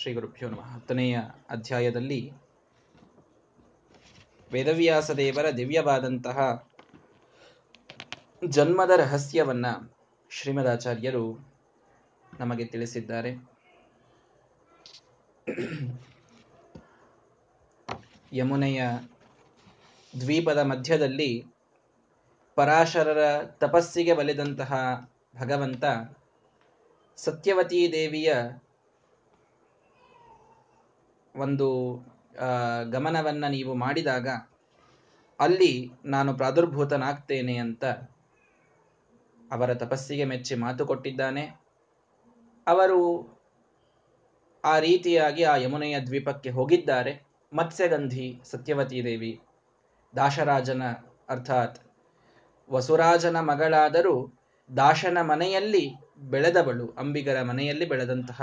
ಶ್ರೀ ಗುರುಭ್ಯೋ ನಮಃ. ಹತ್ತನೆಯ ಅಧ್ಯಾಯದಲ್ಲಿ ವೇದವ್ಯಾಸ ದೇವರ ದಿವ್ಯವಾದಂತಹ ಜನ್ಮದ ರಹಸ್ಯವನ್ನ ಶ್ರೀಮದಾಚಾರ್ಯರು ನಮಗೆ ತಿಳಿಸಿದ್ದಾರೆ. ಯಮುನೆಯ ದ್ವೀಪದ ಮಧ್ಯದಲ್ಲಿ ಪರಾಶರರ ತಪಸ್ಸಿಗೆ ಬಲಿದಂತಹ ಭಗವಂತ ಸತ್ಯವತೀ ದೇವಿಯ ಒಂದು ಗಮನವನ್ನ ನೀವು ಮಾಡಿದಾಗ ಅಲ್ಲಿ ನಾನು ಪ್ರಾದುರ್ಭೂತನಾಗ್ತೇನೆ ಅಂತ ಅವರ ತಪಸ್ಸಿಗೆ ಮೆಚ್ಚಿ ಮಾತು ಕೊಟ್ಟಿದ್ದಾನೆ. ಅವರು ಆ ರೀತಿಯಾಗಿ ಆ ಯಮುನೆಯ ದ್ವೀಪಕ್ಕೆ ಹೋಗಿದ್ದಾರೆ. ಮತ್ಸ್ಯಗಂಧಿ ಸತ್ಯವತಿ ದೇವಿ ದಾಶರಾಜನ ಅರ್ಥಾತ್ ವಸುರಾಜನ ಮಗಳಾದರೂ ದಾಶನ ಮನೆಯಲ್ಲಿ ಬೆಳೆದವಳು, ಅಂಬಿಗರ ಮನೆಯಲ್ಲಿ ಬೆಳೆದಂತಹ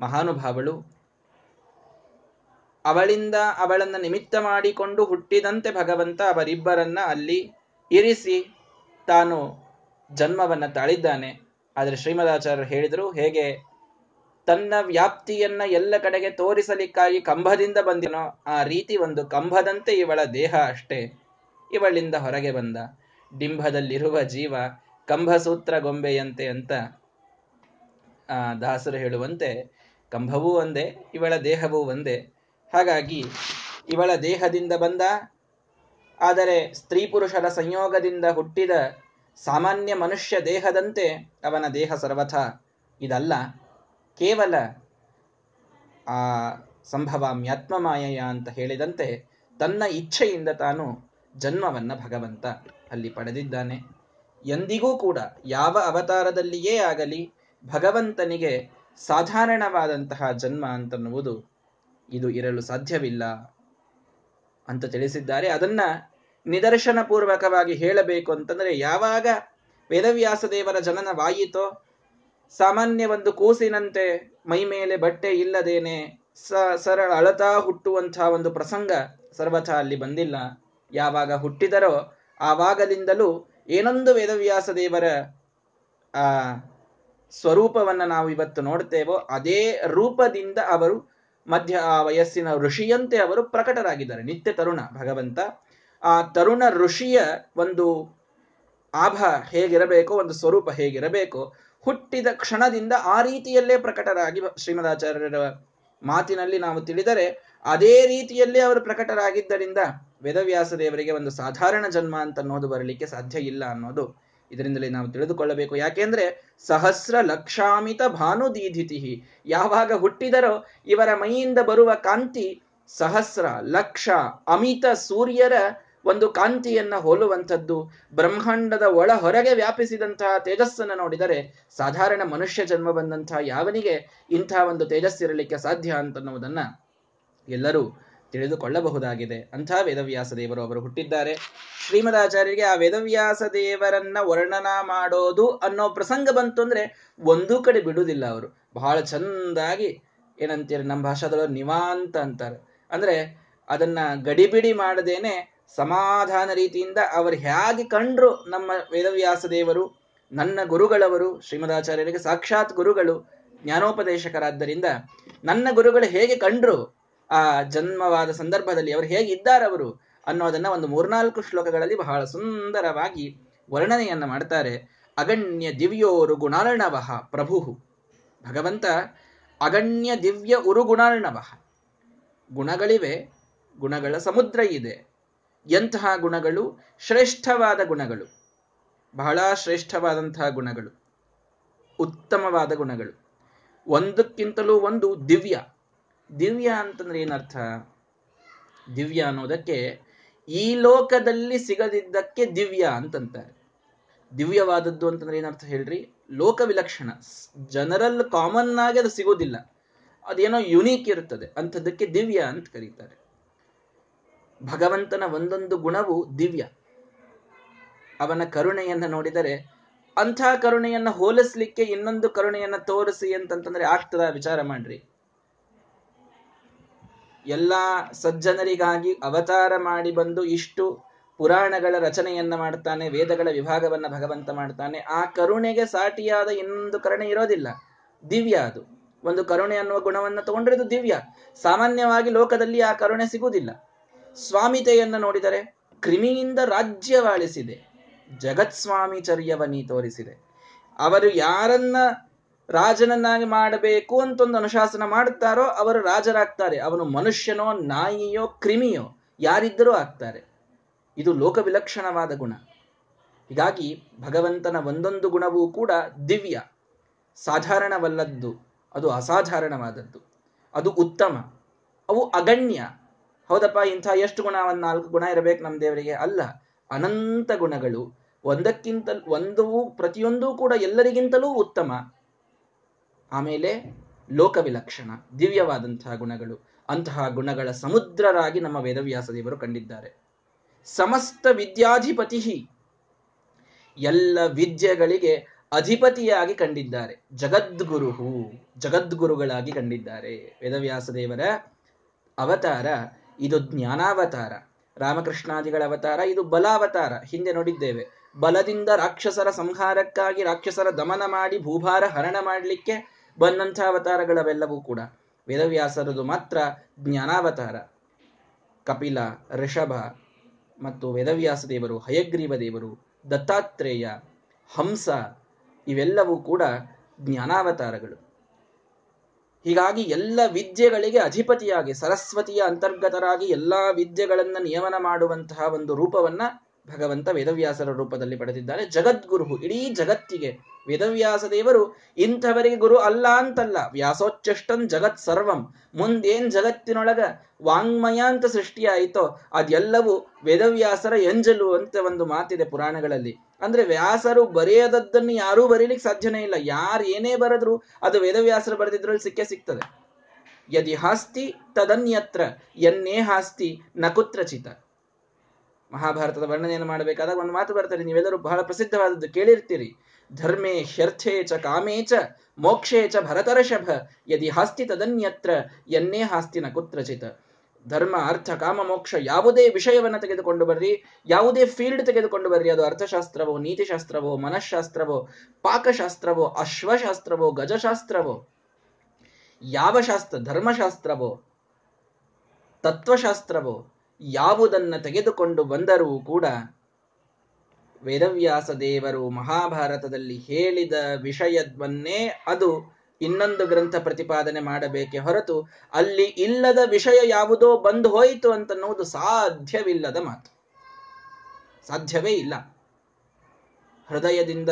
ಮಹಾನುಭಾವಳು. ಅವಳಿಂದ ಅವಳನ್ನು ನಿಮಿತ್ತ ಮಾಡಿಕೊಂಡು ಹುಟ್ಟಿದಂತೆ ಭಗವಂತ ಅವರಿಬ್ಬರನ್ನ ಅಲ್ಲಿ ಇರಿಸಿ ತಾನು ಜನ್ಮವನ್ನ ತಾಳಿದ್ದಾನೆ. ಆದರೆ ಶ್ರೀಮದಾಚಾರ್ಯರು ಹೇಳಿದರು, ಹೇಗೆ ತನ್ನ ವ್ಯಾಪ್ತಿಯನ್ನ ಎಲ್ಲ ಕಡೆಗೆ ತೋರಿಸಲಿಕ್ಕಾಗಿ ಕಂಬದಿಂದ ಬಂದಿನೋ ಆ ರೀತಿ ಒಂದು ಕಂಬದಂತೆ ಇವಳ ದೇಹ ಅಷ್ಟೇ. ಇವಳಿಂದ ಹೊರಗೆ ಬಂದ. ಡಿಂಭದಲ್ಲಿರುವ ಜೀವ ಕಂಭಸೂತ್ರ ಗೊಂಬೆಯಂತೆ ಅಂತ ಆ ದಾಸರು ಹೇಳುವಂತೆ, ಕಂಭವೂ ಒಂದೇ, ಇವಳ ದೇಹವೂ ಒಂದೇ. ಹಾಗಾಗಿ ಇವಳ ದೇಹದಿಂದ ಬಂದ, ಆದರೆ ಸ್ತ್ರೀ ಪುರುಷರ ಸಂಯೋಗದಿಂದ ಹುಟ್ಟಿದ ಸಾಮಾನ್ಯ ಮನುಷ್ಯ ದೇಹದಂತೆ ಅವನ ದೇಹ ಸರ್ವಥ. ಇದಲ್ಲ, ಕೇವಲ ಆ ಸಂಭವಾಮ್ಯಾತ್ಮಮಾಯಯ ಅಂತ ಹೇಳಿದಂತೆ ತನ್ನ ಇಚ್ಛೆಯಿಂದ ತಾನು ಜನ್ಮವನ್ನ ಭಗವಂತ ಅಲ್ಲಿ ಪಡೆದಿದ್ದಾನೆ. ಎಂದಿಗೂ ಕೂಡ ಯಾವ ಅವತಾರದಲ್ಲಿಯೇ ಆಗಲಿ ಭಗವಂತನಿಗೆ ಸಾಧಾರಣವಾದಂತಹ ಜನ್ಮ ಅಂತನ್ನುವುದು ಇದು ಇರಲು ಸಾಧ್ಯವಿಲ್ಲ ಅಂತ ತಿಳಿಸಿದ್ದಾರೆ. ಅದನ್ನ ನಿದರ್ಶನ ಪೂರ್ವಕವಾಗಿ ಹೇಳಬೇಕು ಅಂತಂದ್ರೆ ಯಾವಾಗ ವೇದವ್ಯಾಸ ದೇವರ ಜನನವಾಯಿತೋ ಸಾಮಾನ್ಯ ಒಂದು ಕೂಸಿನಂತೆ ಮೈ ಮೇಲೆ ಬಟ್ಟೆ ಇಲ್ಲದೇನೆ ಸ, ಸರಳ ಅಳತಾ ಹುಟ್ಟುವಂತಹ ಒಂದು ಪ್ರಸಂಗ ಸರ್ವಥ ಅಲ್ಲಿ ಬಂದಿಲ್ಲ. ಯಾವಾಗ ಹುಟ್ಟಿದರೋ ಆವಾಗದಿಂದಲೂ ಏನೊಂದು ವೇದವ್ಯಾಸ ದೇವರ, ಆ, ಸ್ವರೂಪವನ್ನು ನಾವು ಇವತ್ತು ನೋಡ್ತೇವೋ, ಅದೇ ರೂಪದಿಂದ ಅವರು ಮಧ್ಯ ವಯಸ್ಸಿನ ಋಷಿಯಂತೆ ಅವರು ಪ್ರಕಟರಾಗಿದ್ದಾರೆ. ನಿತ್ಯ ತರುಣ ಭಗವಂತ. ಆ ತರುಣ ಋಷಿಯ ಒಂದು ಆಭ ಹೇಗಿರಬೇಕು, ಒಂದು ಸ್ವರೂಪ ಹೇಗಿರಬೇಕು, ಹುಟ್ಟಿದ ಕ್ಷಣದಿಂದ ಆ ರೀತಿಯಲ್ಲೇ ಪ್ರಕಟರಾಗಿ ಶ್ರೀಮದಾಚಾರ್ಯರ ಮಾತಿನಲ್ಲಿ ನಾವು ತಿಳಿದರೆ ಅದೇ ರೀತಿಯಲ್ಲೇ ಅವರು ಪ್ರಕಟರಾಗಿದ್ದರಿಂದ ವೇದವ್ಯಾಸ ದೇವರಿಗೆ ಒಂದು ಸಾಧಾರಣ ಜನ್ಮ ಅಂತ ಅನ್ನೋದು ಬರಲಿಕ್ಕೆ ಸಾಧ್ಯ ಇಲ್ಲ ಅನ್ನೋದು ಇದರಿಂದಲೇ ನಾವು ತಿಳಿದುಕೊಳ್ಳಬೇಕು. ಯಾಕೆಂದ್ರೆ ಸಹಸ್ರ ಲಕ್ಷಾಮಿತ ಭಾನುದೀಧಿತಿ ಯಾವಾಗ ಹುಟ್ಟಿದರೋ ಇವರ ಮೈಯಿಂದ ಬರುವ ಕಾಂತಿ ಸಹಸ್ರ ಲಕ್ಷ ಅಮಿತ ಸೂರ್ಯರ ಒಂದು ಕಾಂತಿಯನ್ನ ಹೋಲುವಂಥದ್ದು. ಬ್ರಹ್ಮಾಂಡದ ಒಳ ಹೊರಗೆ ವ್ಯಾಪಿಸಿದಂತಹ ತೇಜಸ್ಸನ್ನು ನೋಡಿದರೆ ಸಾಧಾರಣ ಮನುಷ್ಯ ಜನ್ಮ ಬಂದಂತಹ ಯಾವನಿಗೆ ಇಂಥ ಒಂದು ತೇಜಸ್ಸಿರಲಿಕ್ಕೆ ಸಾಧ್ಯ ಅಂತನ್ನುವುದನ್ನ ಎಲ್ಲರೂ ತಿಳಿದುಕೊಳ್ಳಬಹುದಾಗಿದೆ. ಅಂಥ ವೇದವ್ಯಾಸ ದೇವರು ಅವರು ಹುಟ್ಟಿದ್ದಾರೆ. ಶ್ರೀಮದಾಚಾರ್ಯರಿಗೆ ಆ ವೇದವ್ಯಾಸ ದೇವರನ್ನ ವರ್ಣನಾ ಮಾಡೋದು ಅನ್ನೋ ಪ್ರಸಂಗ ಬಂತು ಅಂದ್ರೆ ಒಂದೂ ಕಡೆ ಬಿಡುವುದಿಲ್ಲ ಅವರು. ಬಹಳ ಚಂದಾಗಿ ಏನಂತೀರಿ, ನಮ್ಮ ಭಾಷಾದೊಳಗೆ ನಿವಾಂತ ಅಂತಾರೆ. ಅಂದ್ರೆ ಅದನ್ನ ಗಡಿಬಿಡಿ ಮಾಡದೇನೆ ಸಮಾಧಾನ ರೀತಿಯಿಂದ ಅವರು ಹೇಗೆ ಕಂಡ್ರು ನಮ್ಮ ವೇದವ್ಯಾಸ ದೇವರು, ನನ್ನ ಗುರುಗಳವರು, ಶ್ರೀಮದಾಚಾರ್ಯರಿಗೆ ಸಾಕ್ಷಾತ್ ಗುರುಗಳು, ಜ್ಞಾನೋಪದೇಶಕರಾದ್ದರಿಂದ ನನ್ನ ಗುರುಗಳು ಹೇಗೆ ಕಂಡ್ರು ಆ ಜನ್ಮವಾದ ಸಂದರ್ಭದಲ್ಲಿ ಅವರು ಹೇಗಿದ್ದಾರೆ ಇದ್ದಾರವರು ಅನ್ನೋದನ್ನ ಒಂದು ಮೂರ್ನಾಲ್ಕು ಶ್ಲೋಕಗಳಲ್ಲಿ ಬಹಳ ಸುಂದರವಾಗಿ ವರ್ಣನೆಯನ್ನ ಮಾಡ್ತಾರೆ. ಅಗಣ್ಯ ದಿವ್ಯೋರು ಗುಣಾರ್ಣವ ಪ್ರಭು. ಭಗವಂತ ಅಗಣ್ಯ ದಿವ್ಯ ಉರು ಗುಣಾರ್ಣವ ಗುಣಗಳಿವೆ, ಗುಣಗಳ ಸಮುದ್ರ ಇದೆ. ಎಂತಹ ಗುಣಗಳು? ಶ್ರೇಷ್ಠವಾದ ಗುಣಗಳು. ಬಹಳ ಶ್ರೇಷ್ಠವಾದಂತಹ ಗುಣಗಳು. ಉತ್ತಮವಾದ ಗುಣಗಳು. ಒಂದಕ್ಕಿಂತಲೂ ಒಂದು ದಿವ್ಯ. ದಿವ್ಯ ಅಂತಂದ್ರೆ ಏನರ್ಥ? ದಿವ್ಯ ಅನ್ನೋದಕ್ಕೆ ಈ ಲೋಕದಲ್ಲಿ ಸಿಗದಿದ್ದಕ್ಕೆ ದಿವ್ಯ ಅಂತಂತಾರೆ. ದಿವ್ಯವಾದದ್ದು ಅಂತಂದ್ರೆ ಏನರ್ಥ ಹೇಳ್ರಿ? ಲೋಕ ವಿಲಕ್ಷಣ ಜನರಲ್ ಕಾಮನ್ ಆಗಿ ಅದು ಸಿಗೋದಿಲ್ಲ. ಅದೇನೋ ಯುನೀಕ್ ಇರುತ್ತದೆ. ಅಂಥದ್ದಕ್ಕೆ ದಿವ್ಯ ಅಂತ ಕರೀತಾರೆ. ಭಗವಂತನ ಒಂದೊಂದು ಗುಣವು ದಿವ್ಯ. ಅವನ ಕರುಣೆಯನ್ನ ನೋಡಿದರೆ ಅಂಥ ಕರುಣೆಯನ್ನ ಹೋಲಿಸ್ಲಿಕ್ಕೆ ಇನ್ನೊಂದು ಕರುಣೆಯನ್ನ ತೋರಿಸಿ ಅಂತಂತಂದ್ರೆ ಆಗ್ತದ ವಿಚಾರ ಮಾಡ್ರಿ. ಎಲ್ಲ ಸಜ್ಜನರಿಗಾಗಿ ಅವತಾರ ಮಾಡಿ ಬಂದು ಇಷ್ಟು ಪುರಾಣಗಳ ರಚನೆಯನ್ನ ಮಾಡ್ತಾನೆ, ವೇದಗಳ ವಿಭಾಗವನ್ನ ಭಗವಂತ ಮಾಡ್ತಾನೆ. ಆ ಕರುಣೆಗೆ ಸಾಟಿಯಾದ ಇನ್ನೊಂದು ಕರುಣೆ ಇರೋದಿಲ್ಲ. ದಿವ್ಯ ಅದು. ಒಂದು ಕರುಣೆ ಅನ್ನುವ ಗುಣವನ್ನು ತಗೊಂಡ್ರೆ ಅದು ದಿವ್ಯ. ಸಾಮಾನ್ಯವಾಗಿ ಲೋಕದಲ್ಲಿ ಆ ಕರುಣೆ ಸಿಗುವುದಿಲ್ಲ. ಸ್ವಾಮಿತೆಯನ್ನು ನೋಡಿದರೆ ಕ್ರಿಮಿಯಿಂದ ರಾಜ್ಯವಾಳಿಸಿದೆ. ಜಗತ್ಸ್ವಾಮಿಚರ್ಯವನಿ ತೋರಿಸಿದೆ. ಅವರು ಯಾರನ್ನ ರಾಜನನ್ನಾಗಿ ಮಾಡಬೇಕು ಅಂತ ಒಂದು ಅನುಶಾಸನ ಮಾಡುತ್ತಾರೋ ಅವರು ರಾಜರಾಗ್ತಾರೆ. ಅವನು ಮನುಷ್ಯನೋ, ನಾಯಿಯೋ, ಕ್ರಿಮಿಯೋ, ಯಾರಿದ್ದರೂ ಆಗ್ತಾರೆ. ಇದು ಲೋಕ ವಿಲಕ್ಷಣವಾದ ಗುಣ. ಹೀಗಾಗಿ ಭಗವಂತನ ಒಂದೊಂದು ಗುಣವೂ ಕೂಡ ದಿವ್ಯ, ಸಾಧಾರಣವಲ್ಲದ್ದು. ಅದು ಅಸಾಧಾರಣವಾದದ್ದು. ಅದು ಉತ್ತಮ. ಅವು ಅಗಣ್ಯ. ಹೌದಪ್ಪ, ಇಂಥ ಎಷ್ಟು ಗುಣ? ಒಂದು ನಾಲ್ಕು ಗುಣ ಇರಬೇಕು ನಮ್ಮ ದೇವರಿಗೆ? ಅಲ್ಲ. ಅನಂತ ಗುಣಗಳು. ಒಂದಕ್ಕಿಂತ ಒಂದು ಪ್ರತಿಯೊಂದೂ ಕೂಡ ಎಲ್ಲರಿಗಿಂತಲೂ ಉತ್ತಮ. ಆಮೇಲೆ ಲೋಕ ವಿಲಕ್ಷಣ ದಿವ್ಯವಾದಂತಹ ಗುಣಗಳು. ಅಂತಹ ಗುಣಗಳ ಸಮುದ್ರರಾಗಿ ನಮ್ಮ ವೇದವ್ಯಾಸ ದೇವರು ಕಂಡಿದ್ದಾರೆ. ಸಮಸ್ತ ವಿದ್ಯಾಧಿಪತಿ ಎಲ್ಲ ವಿದ್ಯೆಗಳಿಗೆ ಅಧಿಪತಿಯಾಗಿ ಕಂಡಿದ್ದಾರೆ. ಜಗದ್ಗುರುಹು, ಜಗದ್ಗುರುಗಳಾಗಿ ಕಂಡಿದ್ದಾರೆ. ವೇದವ್ಯಾಸ ದೇವರ ಅವತಾರ ಇದು ಜ್ಞಾನಾವತಾರ. ರಾಮಕೃಷ್ಣಾದಿಗಳ ಅವತಾರ ಇದು ಬಲಾವತಾರ. ಹಿಂದೆ ನೋಡಿದ್ದೇವೆ. ಬಲದಿಂದ ರಾಕ್ಷಸರ ಸಂಹಾರಕ್ಕಾಗಿ ರಾಕ್ಷಸರ ದಮನ ಮಾಡಿ ಭೂಭಾರ ಹರಣ ಮಾಡಲಿಕ್ಕೆ ಬಂದಂಥ ಅವತಾರಗಳವೆಲ್ಲವೂ ಕೂಡ ವೇದವ್ಯಾಸರದು ಮಾತ್ರ ಜ್ಞಾನಾವತಾರ. ಕಪಿಲ, ಋಷಭ ಮತ್ತು ವೇದವ್ಯಾಸ ದೇವರು ಹಯಗ್ರೀವ ದೇವರು ದತ್ತಾತ್ರೇಯ, ಹಂಸ ಇವೆಲ್ಲವೂ ಕೂಡ ಜ್ಞಾನಾವತಾರಗಳು. ಹೀಗಾಗಿ ಎಲ್ಲ ವಿದ್ಯೆಗಳಿಗೆ ಅಧಿಪತಿಯಾಗಿ, ಸರಸ್ವತಿಯ ಅಂತರ್ಗತರಾಗಿ ಎಲ್ಲ ವಿದ್ಯೆಗಳನ್ನು ನಿಯಮನ ಮಾಡುವಂತಹ ಒಂದು ರೂಪವನ್ನ ಭಗವಂತ ವೇದವ್ಯಾಸರ ರೂಪದಲ್ಲಿ ಪಡೆದಿದ್ದಾನೆ. ಜಗದ್ಗುರು ಇಡೀ ಜಗತ್ತಿಗೆ ವೇದವ್ಯಾಸ ದೇವರು ಇಂಥವರಿಗೆ ಗುರು ಅಲ್ಲ ಅಂತಲ್ಲ. ವ್ಯಾಸೋಚ್ಚಷ್ಟನ್ ಜಗತ್ ಸರ್ವಂ. ಮುಂದೇನ್ ಜಗತ್ತಿನೊಳಗ ವಾಂಗ್ಮಯ ಅಂತ ಸೃಷ್ಟಿಯಾಯಿತೋ, ಅದೆಲ್ಲವೂ ವೇದವ್ಯಾಸರ ಎಂಜಲು ಅಂತ ಒಂದು ಮಾತಿದೆ ಪುರಾಣಗಳಲ್ಲಿ. ಅಂದ್ರೆ ವ್ಯಾಸರು ಬರೆಯದದ್ದನ್ನು ಯಾರೂ ಬರೀಲಿಕ್ಕೆ ಸಾಧ್ಯನೇ ಇಲ್ಲ. ಯಾರು ಏನೇ ಬರೆದ್ರು ಅದು ವೇದವ್ಯಾಸರು ಬರೆದಿದ್ರಲ್ಲಿ ಸಿಕ್ಕೇ ಸಿಗ್ತದೆ. ಯದಿ ಹಾಸ್ತಿ ತದನ್ಯತ್ರ, ಎನ್ನೇ ಹಾಸ್ತಿ ನಕುತ್ರಚಿತ ಮಹಾಭಾರತದ ವರ್ಣನೆಯನ್ನು ಮಾಡಬೇಕಾದಾಗ ಒಂದು ಮಾತು ಬರ್ತಾರೆ ನೀವೆಲ್ಲರೂ ಬಹಳ ಪ್ರಸಿದ್ಧವಾದದ್ದು ಕೇಳಿರ್ತೀರಿ. ಧರ್ಮೇ ಶರ್ಥೇ ಚ ಕಾಮೇ ಚ ಮೋಕ್ಷೇ ಚ ಭರತರಷಭ ಯದಿ ಹಾಸ್ತಿ ತದನ್ಯತ್ರ ಎನ್ನೇ ಹಾಸ್ತಿನ ಕುತ್ರಚಿತ. ಧರ್ಮ, ಅರ್ಥ, ಕಾಮ, ಮೋಕ್ಷ ಯಾವುದೇ ವಿಷಯವನ್ನು ತೆಗೆದುಕೊಂಡು ಬರ್ರಿ, ಯಾವುದೇ ಫೀಲ್ಡ್ ತೆಗೆದುಕೊಂಡು ಬರ್ರಿ, ಅದು ಅರ್ಥಶಾಸ್ತ್ರವೋ, ನೀತಿಶಾಸ್ತ್ರವೋ, ಮನಃಶಾಸ್ತ್ರವೋ, ಪಾಕಶಾಸ್ತ್ರವೋ, ಅಶ್ವಶಾಸ್ತ್ರವೋ, ಗಜಶಾಸ್ತ್ರವೋ, ಯಾವ ಶಾಸ್ತ್ರ, ಧರ್ಮಶಾಸ್ತ್ರವೋ, ತತ್ವಶಾಸ್ತ್ರವೋ ಯಾವುದನ್ನ ತೆಗೆದುಕೊಂಡು ಬಂದರೂ ಕೂಡ ವೇದವ್ಯಾಸ ದೇವರು ಮಹಾಭಾರತದಲ್ಲಿ ಹೇಳಿದ ವಿಷಯವನ್ನೇ ಅದು ಇನ್ನೊಂದು ಗ್ರಂಥ ಪ್ರತಿಪಾದನೆ ಮಾಡಬೇಕೆ ಹೊರತು ಅಲ್ಲಿ ಇಲ್ಲದ ವಿಷಯ ಯಾವುದೋ ಬಂದು ಹೋಯಿತು ಅಂತನ್ನುವುದು ಸಾಧ್ಯವಿಲ್ಲದ ಮಾತು. ಸಾಧ್ಯವೇ ಇಲ್ಲ. ಹೃದಯದಿಂದ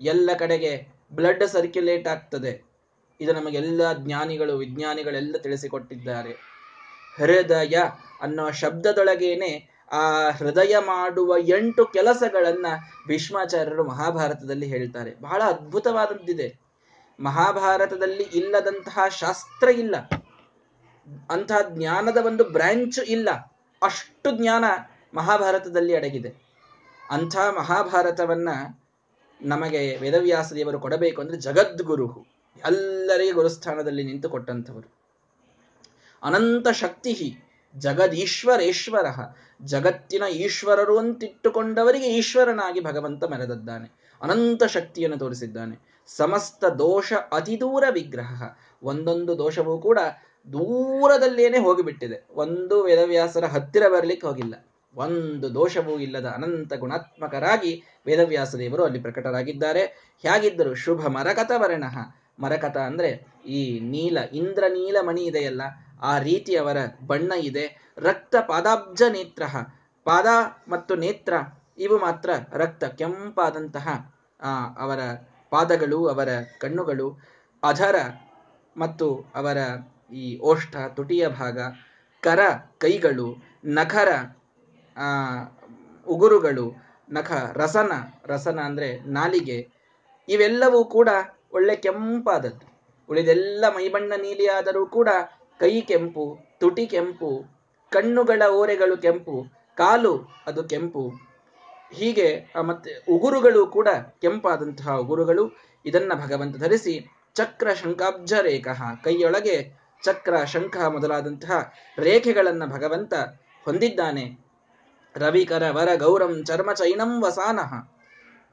ಎಲ್ಲ ಕಡೆಗೆ ಬ್ಲಡ್ ಸರ್ಕ್ಯುಲೇಟ್ ಆಗ್ತದೆ. ಇದು ನಮಗೆಲ್ಲ ಜ್ಞಾನಿಗಳು, ವಿಜ್ಞಾನಿಗಳೆಲ್ಲ ತಿಳಿಸಿಕೊಟ್ಟಿದ್ದಾರೆ. ಹೃದಯ ಅನ್ನೋ ಶಬ್ದದೊಳಗೇನೆ ಆ ಹೃದಯ ಮಾಡುವ ಎಂಟು ಕೆಲಸಗಳನ್ನ ಭೀಷ್ಮಾಚಾರ್ಯರು ಮಹಾಭಾರತದಲ್ಲಿ ಹೇಳ್ತಾರೆ. ಬಹಳ ಅದ್ಭುತವಾದದ್ದಿದೆ. ಮಹಾಭಾರತದಲ್ಲಿ ಇಲ್ಲದಂತಹ ಶಾಸ್ತ್ರ ಇಲ್ಲ. ಅಂತಹ ಜ್ಞಾನದ ಒಂದು ಬ್ರಾಂಚ್ ಇಲ್ಲ. ಅಷ್ಟು ಜ್ಞಾನ ಮಹಾಭಾರತದಲ್ಲಿ ಅಡಗಿದೆ. ಅಂಥ ಮಹಾಭಾರತವನ್ನ ನಮಗೆ ವೇದವ್ಯಾಸ ದೇವರು ಕೊಡಬೇಕು ಅಂದ್ರೆ ಜಗದ್ಗುರು ಎಲ್ಲರಿಗೆ ಗುರುಸ್ಥಾನದಲ್ಲಿ ನಿಂತು ಕೊಟ್ಟಂಥವರು ಅನಂತ ಶಕ್ತಿ ಜಗದೀಶ್ವರೇಶ್ವರ. ಜಗತ್ತಿನ ಈಶ್ವರರು ಅಂತಿಟ್ಟುಕೊಂಡವರಿಗೆ ಈಶ್ವರನಾಗಿ ಭಗವಂತ ಮೆರೆದದ್ದಾನೆ. ಅನಂತ ಶಕ್ತಿಯನ್ನು ತೋರಿಸಿದ್ದಾನೆ. ಸಮಸ್ತ ದೋಷ ಅತಿದೂರ ವಿಗ್ರಹ. ಒಂದೊಂದು ದೋಷವೂ ಕೂಡ ದೂರದಲ್ಲೇನೆ ಹೋಗಿಬಿಟ್ಟಿದೆ. ಒಂದು ವೇದವ್ಯಾಸರ ಹತ್ತಿರ ಬರಲಿಕ್ಕೆ ಹೋಗಿಲ್ಲ. ಒಂದು ದೋಷವೂ ಇಲ್ಲದ ಅನಂತ ಗುಣಾತ್ಮಕರಾಗಿ ವೇದವ್ಯಾಸ ದೇವರು ಅಲ್ಲಿ ಪ್ರಕಟರಾಗಿದ್ದಾರೆ. ಹೇಗಿದ್ದರು ಶುಭ ಮರಕತ ವರ್ಣ. ಮರಕತ ಅಂದ್ರೆ ಈ ನೀಲ ಇಂದ್ರ ನೀಲ ಮಣಿ ಇದೆಯಲ್ಲ ಆ ರೀತಿ ಅವರ ಬಣ್ಣ ಇದೆ. ರಕ್ತ ಪಾದಾಬ್ಜ ನೇತ್ರ ಪಾದ ಮತ್ತು ನೇತ್ರ, ಇವು ಮಾತ್ರ ರಕ್ತ, ಕೆಂಪಾದಂತಹ, ಆ, ಅವರ ಪಾದಗಳು, ಅವರ ಕಣ್ಣುಗಳು ಅಧರ ಮತ್ತು ಅವರ ಈ ಓಷ್ಠ, ತುಟಿಯ ಭಾಗ, ಕರ ಕೈಗಳು, ನಖರ ಉಗುರುಗಳು, ನಖ ರಸನ ರಸನ ಅಂದ್ರೆ ನಾಲಿಗೆ, ಇವೆಲ್ಲವೂ ಕೂಡ ಒಳ್ಳೆ ಕೆಂಪಾದದ್ದು. ಉಳಿದೆಲ್ಲ ಮೈಬಣ್ಣ ನೀಲಿಯಾದರೂ ಕೂಡ ಕೈ ಕೆಂಪು, ತುಟಿ ಕೆಂಪು, ಕಣ್ಣುಗಳ ಓರೆಗಳು ಕೆಂಪು, ಕಾಲು ಅದು ಕೆಂಪು. ಹೀಗೆ ಮತ್ತೆ ಉಗುರುಗಳು ಕೂಡ ಕೆಂಪಾದಂತಹ ಉಗುರುಗಳು. ಇದನ್ನ ಭಗವಂತ ಧರಿಸಿ ಚಕ್ರ ಶಂಕಾಬ್ಜ ರೇಖ, ಕೈಯೊಳಗೆ ಚಕ್ರ ಶಂಖ ಮೊದಲಾದಂತಹ ರೇಖೆಗಳನ್ನ ಭಗವಂತ ಹೊಂದಿದ್ದಾನೆ. ರವಿಕರ ವರ ಗೌರಂ ಚರ್ಮ ಚೈನಂ ವಸಾನಃ.